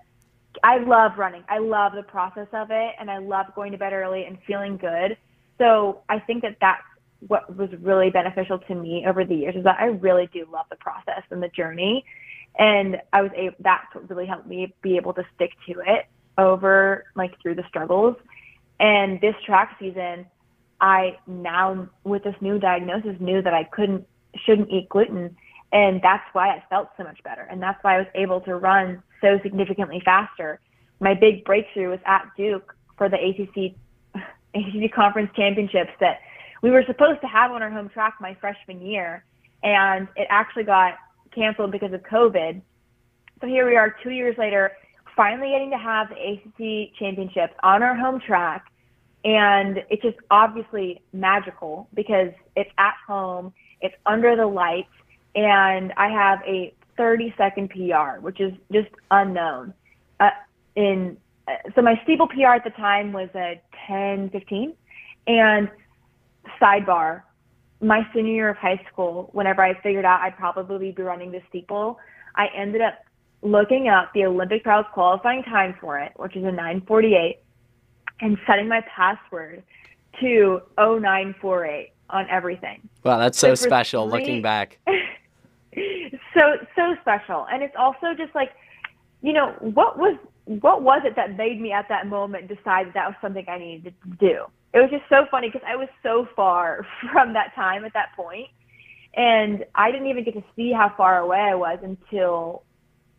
S2: I love running. I love the process of it. And I love going to bed early and feeling good. So I think that that's what was really beneficial to me over the years is that I really do love the process and the journey. And I was able, that's what really helped me be able to stick to it over like through the struggles. And this track season, I now with this new diagnosis knew that I couldn't shouldn't eat gluten and that's why I felt so much better and that's why I was able to run so significantly faster. My big breakthrough was at Duke for the ACC ACC conference championships that we were supposed to have on our home track my freshman year and it actually got canceled because of COVID. So here we are 2 years later finally getting to have the ACC championships on our home track. And it's just obviously magical because it's at home, it's under the lights, and I have a 30 second PR, which is just unknown. Uh, in uh, so my steeple PR at the time was a 10 15, and sidebar, my senior year of high school, whenever I figured out I'd probably be running the steeple, I ended up looking up the Olympic trials qualifying time for it, which is a 948, and setting my password to 0948 on everything.
S1: Wow, that's so, so special three, looking back.
S2: so so special. And it's also just like, you know, what was what was it that made me at that moment decide that, that was something I needed to do? It was just so funny because I was so far from that time at that point, and I didn't even get to see how far away I was until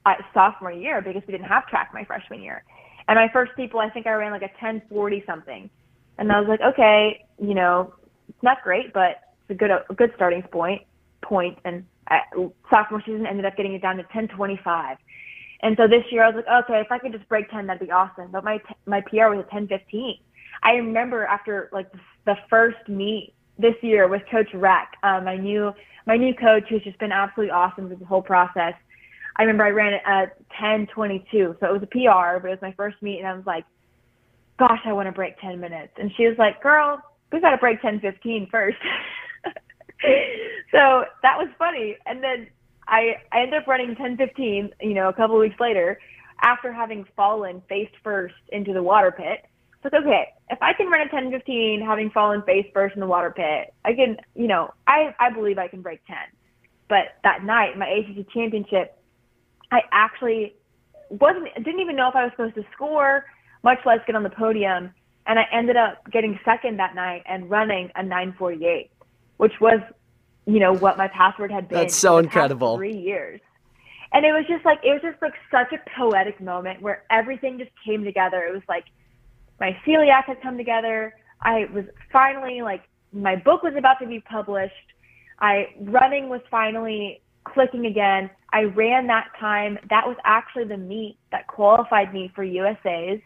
S2: I, sophomore year because we didn't have track my freshman year. And my first steeple, I think I ran like a 1040 something, and I was like, okay, you know, it's not great, but it's a good a good starting point. Point and I, sophomore season ended up getting it down to 1025. And so this year I was like, okay, if I could just break 10, that'd be awesome. But my my PR was a 1015. I remember after like the first meet this year with Coach Reck, um, my new my new coach who's just been absolutely awesome through the whole process. I remember I ran it at 10:22, so it was a PR, but it was my first meet, and I was like, "Gosh, I want to break 10 minutes." And she was like, "Girl, we got to break 10:15 first." so that was funny, and then I I ended up running 10:15, you know, a couple of weeks later, after having fallen face first into the water pit. So it's okay. If I can run a 10:15, having fallen face first in the water pit, I can, you know, I I believe I can break 10. But that night, my ACC championship, I actually wasn't didn't even know if I was supposed to score, much less get on the podium, and I ended up getting second that night and running a 948, which was, you know, what my password had been.
S1: That's so incredible.
S2: Three years. And it was just like it was just like such a poetic moment where everything just came together. It was like my celiac had come together. I was finally like my book was about to be published. I running was finally clicking again. I ran that time. That was actually the meet that qualified me for USA's.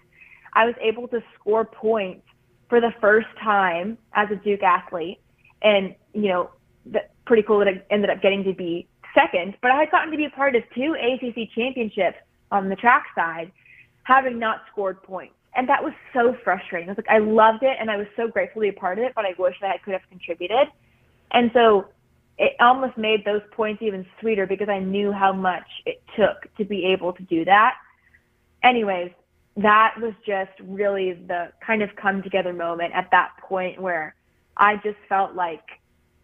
S2: I was able to score points for the first time as a Duke athlete. And, you know, pretty cool that I ended up getting to be second. But I had gotten to be a part of two ACC championships on the track side, having not scored points and that was so frustrating. I was like, I loved it, and I was so grateful to be a part of it, but I wish that I could have contributed. And so it almost made those points even sweeter because I knew how much it took to be able to do that. Anyways, that was just really the kind of come together moment at that point where I just felt like,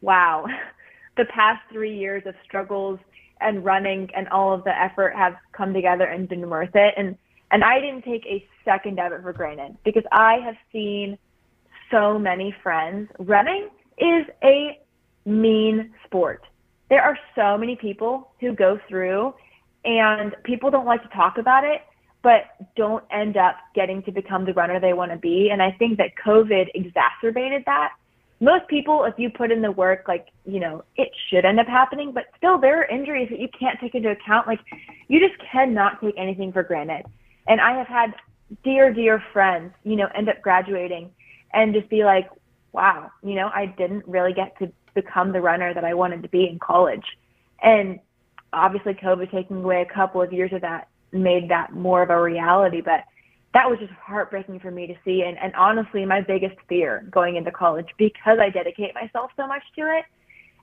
S2: wow, the past three years of struggles and running and all of the effort have come together and been worth it. And and I didn't take a second of it for granted because I have seen so many friends. Running is a mean sport. There are so many people who go through and people don't like to talk about it, but don't end up getting to become the runner they want to be. And I think that COVID exacerbated that. Most people, if you put in the work, like, you know, it should end up happening, but still there are injuries that you can't take into account. Like, you just cannot take anything for granted. And I have had dear, dear friends, you know, end up graduating and just be like, wow, you know, I didn't really get to become the runner that I wanted to be in college. And obviously, COVID taking away a couple of years of that made that more of a reality. But that was just heartbreaking for me to see. And, and honestly, my biggest fear going into college because I dedicate myself so much to it.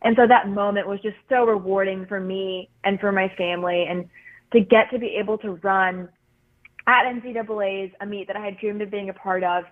S2: And so that moment was just so rewarding for me and for my family. And to get to be able to run at NCAA's, a meet that I had dreamed of being a part of,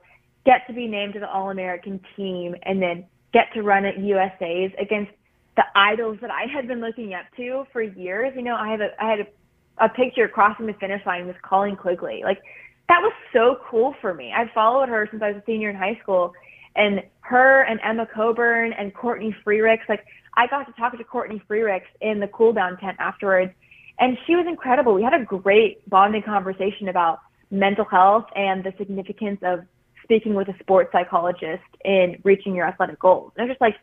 S2: get to be named to the All American team, and then get to run at USA's against the idols that I had been looking up to for years. You know, I have a I had a, a picture crossing the finish line with Colleen Quigley. Like that was so cool for me. I followed her since I was a senior in high school, and her and Emma Coburn and Courtney Frerichs. Like I got to talk to Courtney Frerichs in the cool down tent afterwards and she was incredible. We had a great bonding conversation about mental health and the significance of speaking with a sports psychologist in reaching your athletic goals. And I'm just like,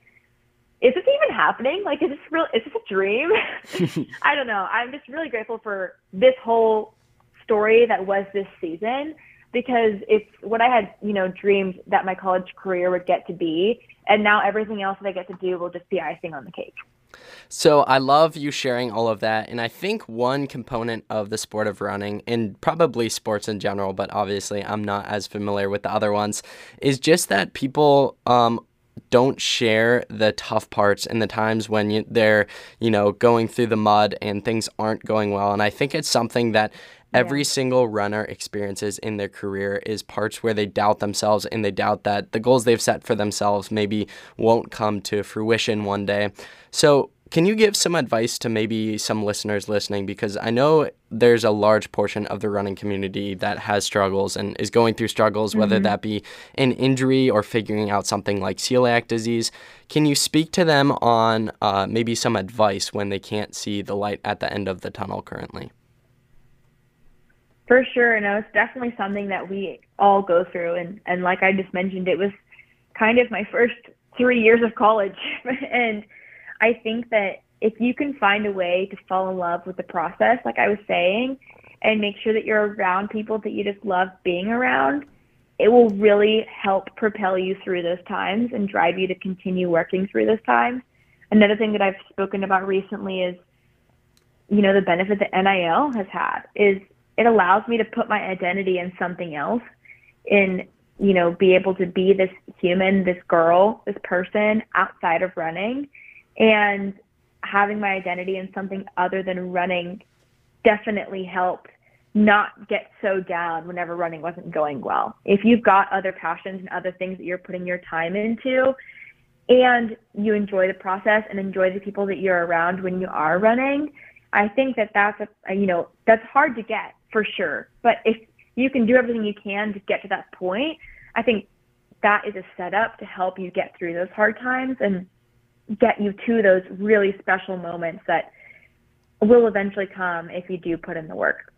S2: is this even happening? Like, is this real? Is this a dream? I don't know. I'm just really grateful for this whole story that was this season because it's what I had, you know, dreamed that my college career would get to be. And now everything else that I get to do will just be icing on the cake.
S1: So I love you sharing all of that. And I think one component of the sport of running, and probably sports in general, but obviously I'm not as familiar with the other ones, is just that people um, don't share the tough parts and the times when you, they're, you know, going through the mud and things aren't going well. And I think it's something that every yeah. single runner experiences in their career is parts where they doubt themselves and they doubt that the goals they've set for themselves maybe won't come to fruition one day. So, can you give some advice to maybe some listeners listening? Because I know there's a large portion of the running community that has struggles and is going through struggles, mm-hmm. whether that be an injury or figuring out something like celiac disease. Can you speak to them on uh, maybe some advice when they can't see the light at the end of the tunnel currently?
S2: For sure. No, it's definitely something that we all go through. And, and like I just mentioned, it was kind of my first three years of college. and I think that if you can find a way to fall in love with the process, like I was saying, and make sure that you're around people that you just love being around, it will really help propel you through those times and drive you to continue working through those times. Another thing that I've spoken about recently is, you know, the benefit that NIL has had is it allows me to put my identity in something else in you know be able to be this human this girl this person outside of running and having my identity in something other than running definitely helped not get so down whenever running wasn't going well. If you've got other passions and other things that you're putting your time into and you enjoy the process and enjoy the people that you're around when you are running, I think that that's a, you know, that's hard to get for sure. But if you can do everything you can to get to that point, I think that is a setup to help you get through those hard times and get you to those really special moments that will eventually come if you do put in the work.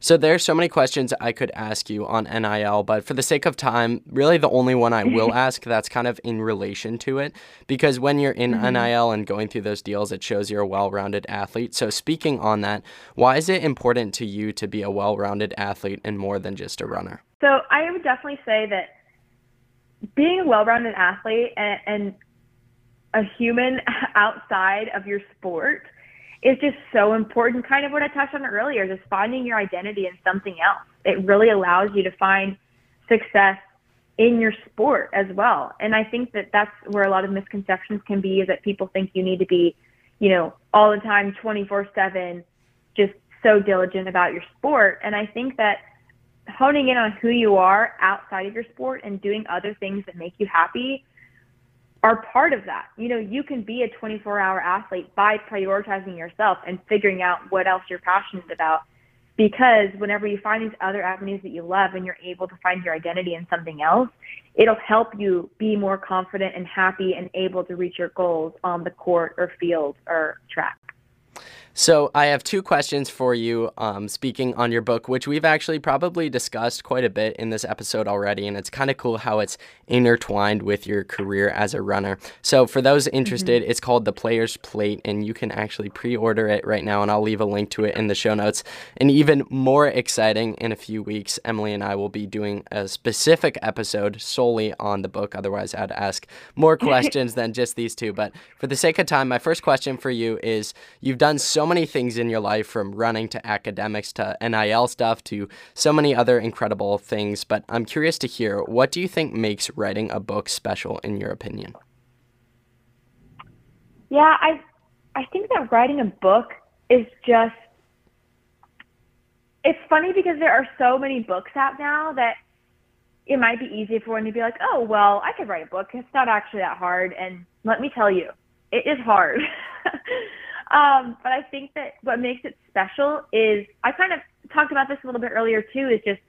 S1: So there's so many questions I could ask you on NIL, but for the sake of time, really the only one I will ask that's kind of in relation to it because when you're in mm-hmm. NIL and going through those deals, it shows you're a well-rounded athlete. So speaking on that, why is it important to you to be a well-rounded athlete and more than just a runner?
S2: So I would definitely say that being a well-rounded athlete and, and a human outside of your sport is just so important. Kind of what I touched on earlier, just finding your identity in something else. It really allows you to find success in your sport as well. And I think that that's where a lot of misconceptions can be is that people think you need to be, you know, all the time, 24 7, just so diligent about your sport. And I think that honing in on who you are outside of your sport and doing other things that make you happy are part of that. You know, you can be a 24 hour athlete by prioritizing yourself and figuring out what else you're passionate about. Because whenever you find these other avenues that you love and you're able to find your identity in something else, it'll help you be more confident and happy and able to reach your goals on the court or field or track.
S1: So I have two questions for you. Um, speaking on your book, which we've actually probably discussed quite a bit in this episode already, and it's kind of cool how it's intertwined with your career as a runner. So for those interested, mm-hmm. it's called The Player's Plate, and you can actually pre-order it right now, and I'll leave a link to it in the show notes. And even more exciting, in a few weeks, Emily and I will be doing a specific episode solely on the book. Otherwise, I'd ask more questions than just these two. But for the sake of time, my first question for you is: You've done so so many things in your life from running to academics to NIL stuff to so many other incredible things. But I'm curious to hear what do you think makes writing a book special in your opinion?
S2: Yeah, I I think that writing a book is just it's funny because there are so many books out now that it might be easy for one to be like, oh, well, I could write a book. It's not actually that hard. And let me tell you, it is hard. Um, but I think that what makes it special is I kind of talked about this a little bit earlier too, is just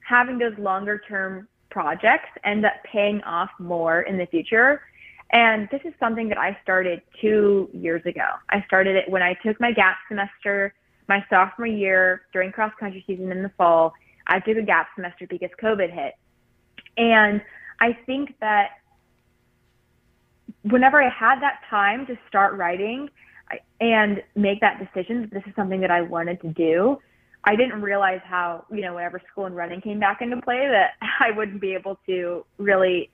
S2: having those longer term projects end up paying off more in the future. And this is something that I started two years ago. I started it when I took my gap semester my sophomore year during cross country season in the fall. I took a gap semester because COVID hit. And I think that whenever I had that time to start writing, and make that decision. This is something that I wanted to do. I didn't realize how, you know, whenever school and running came back into play, that I wouldn't be able to really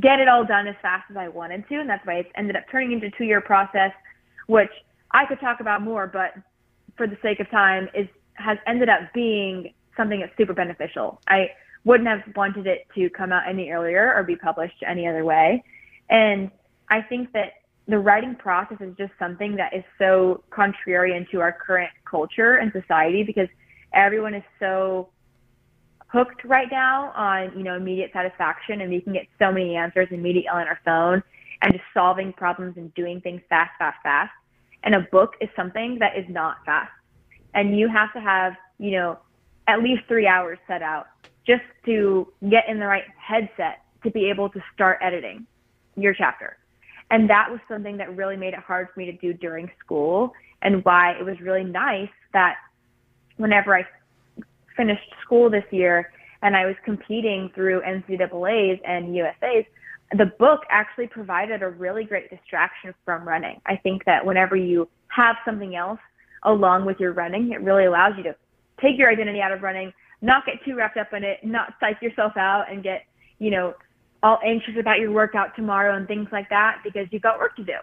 S2: get it all done as fast as I wanted to. And that's why it's ended up turning into a two year process, which I could talk about more, but for the sake of time, is has ended up being something that's super beneficial. I wouldn't have wanted it to come out any earlier or be published any other way. And I think that the writing process is just something that is so contrarian to our current culture and society because everyone is so hooked right now on you know immediate satisfaction and we can get so many answers immediately on our phone and just solving problems and doing things fast fast fast. And a book is something that is not fast. And you have to have you know at least three hours set out just to get in the right headset to be able to start editing your chapter and that was something that really made it hard for me to do during school and why it was really nice that whenever I finished school this year and I was competing through NCAA's and USA's, the book actually provided a really great distraction from running. I think that whenever you have something else along with your running, it really allows you to take your identity out of running, not get too wrapped up in it, not psych yourself out and get, you know, all anxious about your workout tomorrow and things like that because you've got work to do.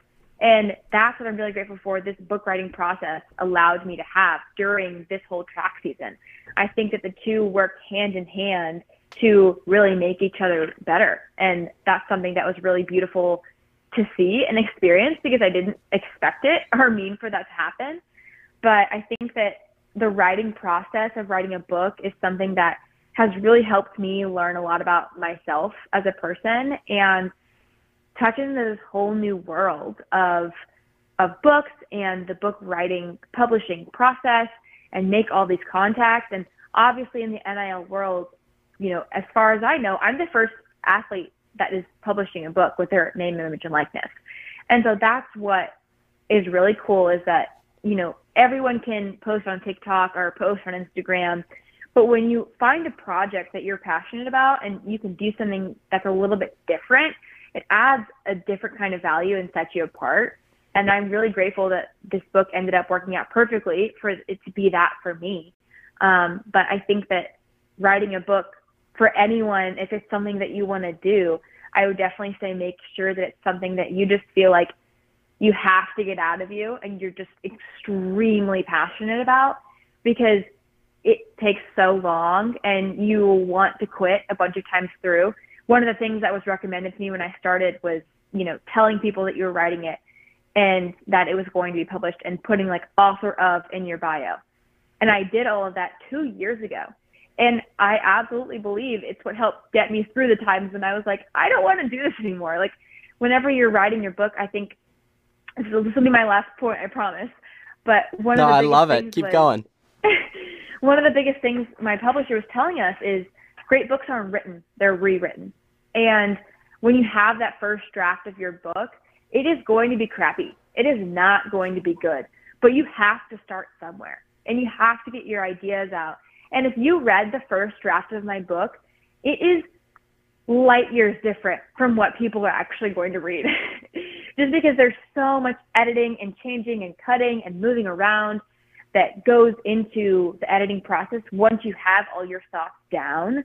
S2: And that's what I'm really grateful for. This book writing process allowed me to have during this whole track season. I think that the two work hand in hand to really make each other better. And that's something that was really beautiful to see and experience because I didn't expect it or mean for that to happen. But I think that the writing process of writing a book is something that has really helped me learn a lot about myself as a person and touch into this whole new world of of books and the book writing publishing process and make all these contacts and obviously in the NIL world, you know, as far as I know, I'm the first athlete that is publishing a book with their name, image, and likeness. And so that's what is really cool is that, you know, everyone can post on TikTok or post on Instagram but when you find a project that you're passionate about and you can do something that's a little bit different, it adds a different kind of value and sets you apart. And I'm really grateful that this book ended up working out perfectly for it to be that for me. Um, but I think that writing a book for anyone, if it's something that you want to do, I would definitely say make sure that it's something that you just feel like you have to get out of you and you're just extremely passionate about because it takes so long and you will want to quit a bunch of times through. One of the things that was recommended to me when I started was, you know, telling people that you were writing it and that it was going to be published and putting like author of in your bio. And I did all of that two years ago. And I absolutely believe it's what helped get me through the times when I was like, I don't want to do this anymore. Like, whenever you're writing your book, I think this will be my last point, I promise. But one
S1: no,
S2: of the things
S1: I love it. Keep
S2: was,
S1: going.
S2: one of the biggest things my publisher was telling us is great books aren't written, they're rewritten. And when you have that first draft of your book, it is going to be crappy. It is not going to be good. But you have to start somewhere and you have to get your ideas out. And if you read the first draft of my book, it is light years different from what people are actually going to read. Just because there's so much editing and changing and cutting and moving around that goes into the editing process once you have all your thoughts down.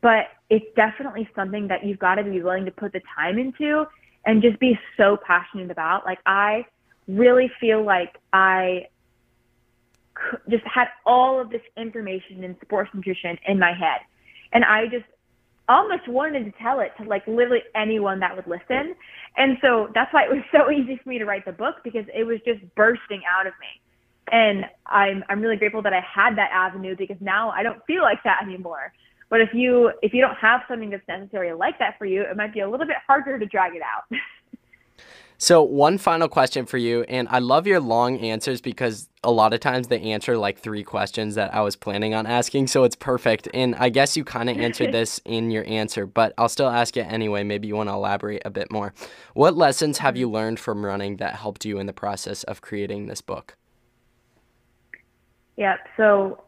S2: But it's definitely something that you've got to be willing to put the time into and just be so passionate about. Like, I really feel like I just had all of this information in sports nutrition in my head. And I just almost wanted to tell it to like literally anyone that would listen. And so that's why it was so easy for me to write the book because it was just bursting out of me and I'm I'm really grateful that I had that avenue because now I don't feel like that anymore. But if you if you don't have something that's necessarily like that for you, it might be a little bit harder to drag it out.
S1: so one final question for you, and I love your long answers because a lot of times they answer like three questions that I was planning on asking, so it's perfect. And I guess you kind of answered this in your answer, but I'll still ask it anyway. Maybe you want to elaborate a bit more. What lessons have you learned from running that helped you in the process of creating this book?
S2: Yep. So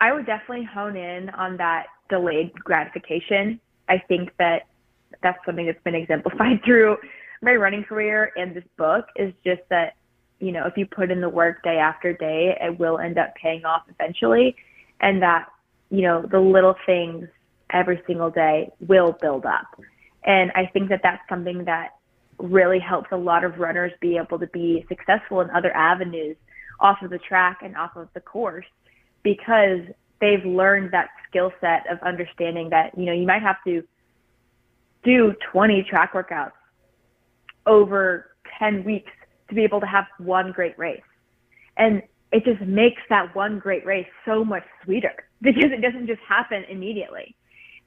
S2: I would definitely hone in on that delayed gratification. I think that that's something that's been exemplified through my running career and this book is just that you know, if you put in the work day after day, it will end up paying off eventually. And that, you know, the little things every single day will build up. And I think that that's something that really helps a lot of runners be able to be successful in other avenues off of the track and off of the course because they've learned that skill set of understanding that, you know, you might have to do 20 track workouts over 10 weeks to be able to have one great race. And it just makes that one great race so much sweeter because it doesn't just happen immediately.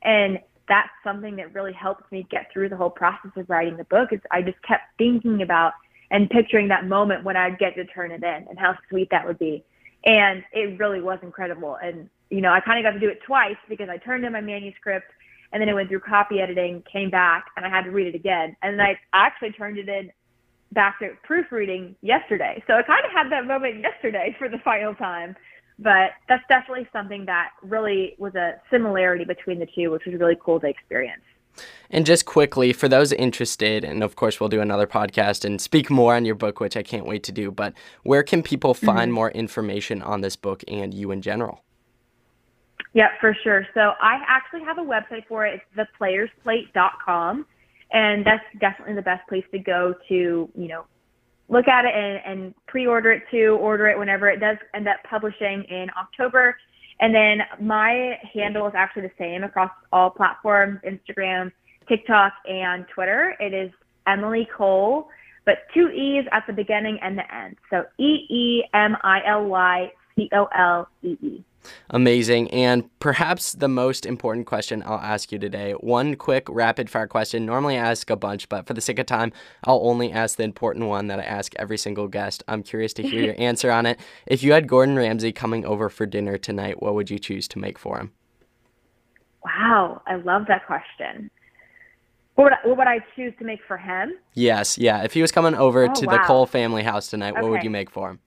S2: And that's something that really helped me get through the whole process of writing the book is I just kept thinking about and picturing that moment when I'd get to turn it in and how sweet that would be. And it really was incredible. And, you know, I kind of got to do it twice because I turned in my manuscript and then it went through copy editing, came back, and I had to read it again. And then I actually turned it in back to proofreading yesterday. So I kind of had that moment yesterday for the final time. But that's definitely something that really was a similarity between the two, which was really cool to experience.
S1: And just quickly, for those interested, and of course, we'll do another podcast and speak more on your book, which I can't wait to do. But where can people find mm-hmm. more information on this book and you in general?
S2: Yeah, for sure. So I actually have a website for it. It's theplayersplate.com. And that's definitely the best place to go to, you know, look at it and, and pre-order it too, order it whenever it does end up publishing in October. And then my handle is actually the same across all platforms, Instagram, TikTok, and Twitter. It is Emily Cole, but two E's at the beginning and the end. So E E M I L Y C O L E E.
S1: Amazing. And perhaps the most important question I'll ask you today one quick rapid fire question. Normally I ask a bunch, but for the sake of time, I'll only ask the important one that I ask every single guest. I'm curious to hear your answer on it. If you had Gordon Ramsay coming over for dinner tonight, what would you choose to make for him?
S2: Wow, I love that question. What would, I, what would I choose to make for him?
S1: Yes, yeah. If he was coming over oh, to wow. the Cole family house tonight, okay. what would you make for him?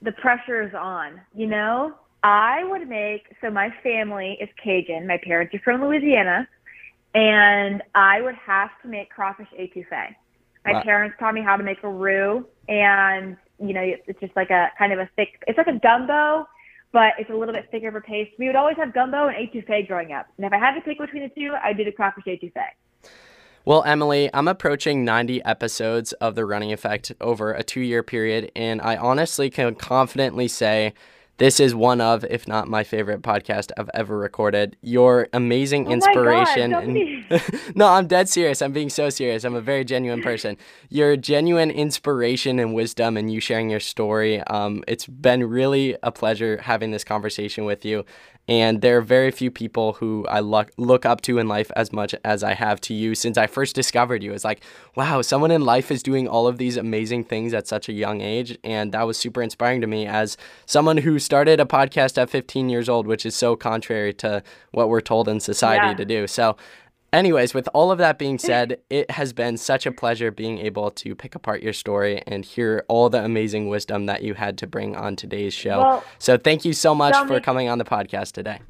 S2: The pressure is on, you know? I would make so my family is Cajun. My parents are from Louisiana, and I would have to make crawfish etouffee. My wow. parents taught me how to make a roux, and you know it's just like a kind of a thick. It's like a gumbo, but it's a little bit thicker of a paste. We would always have gumbo and etouffee growing up, and if I had to pick between the two, I'd do the crawfish etouffee.
S1: Well, Emily, I'm approaching 90 episodes of The Running Effect over a two year period, and I honestly can confidently say this is one of, if not my favorite podcast I've ever recorded. Your amazing oh inspiration.
S2: God,
S1: and, no, I'm dead serious. I'm being so serious. I'm a very genuine person. Your genuine inspiration and wisdom, and you sharing your story. Um, it's been really a pleasure having this conversation with you. And there are very few people who I look, look up to in life as much as I have to you since I first discovered you. It's like, wow, someone in life is doing all of these amazing things at such a young age. And that was super inspiring to me as someone who started a podcast at 15 years old, which is so contrary to what we're told in society yeah. to do. So Anyways, with all of that being said, it has been such a pleasure being able to pick apart your story and hear all the amazing wisdom that you had to bring on today's show. Well, so thank you so much for coming on the podcast today.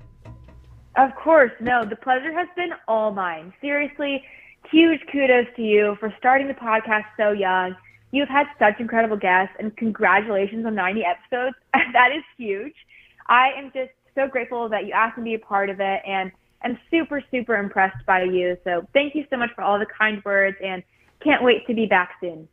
S2: Of course. No, the pleasure has been all mine. Seriously, huge kudos to you for starting the podcast so young. You've had such incredible guests, and congratulations on 90 episodes. that is huge. I am just so grateful that you asked me to be a part of it. And I'm super, super impressed by you. So thank you so much for all the kind words and can't wait to be back soon.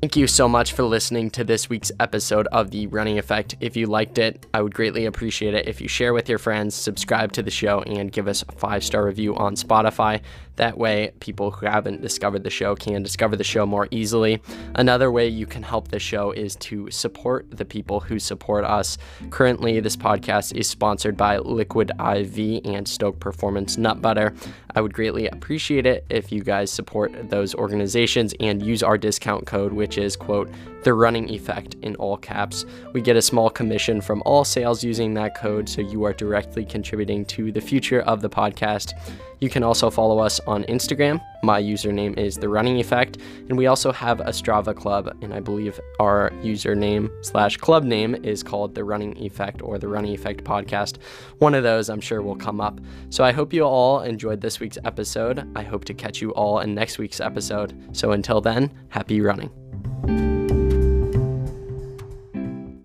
S1: Thank you so much for listening to this week's episode of The Running Effect. If you liked it, I would greatly appreciate it if you share with your friends, subscribe to the show, and give us a five star review on Spotify. That way, people who haven't discovered the show can discover the show more easily. Another way you can help the show is to support the people who support us. Currently, this podcast is sponsored by Liquid IV and Stoke Performance Nut Butter. I would greatly appreciate it if you guys support those organizations and use our discount code, which is, quote, the running effect in all caps. We get a small commission from all sales using that code, so you are directly contributing to the future of the podcast. You can also follow us on Instagram. My username is The Running Effect, and we also have a Strava club, and I believe our username slash club name is called The Running Effect or The Running Effect Podcast. One of those I'm sure will come up. So I hope you all enjoyed this week's episode. I hope to catch you all in next week's episode. So until then, happy running.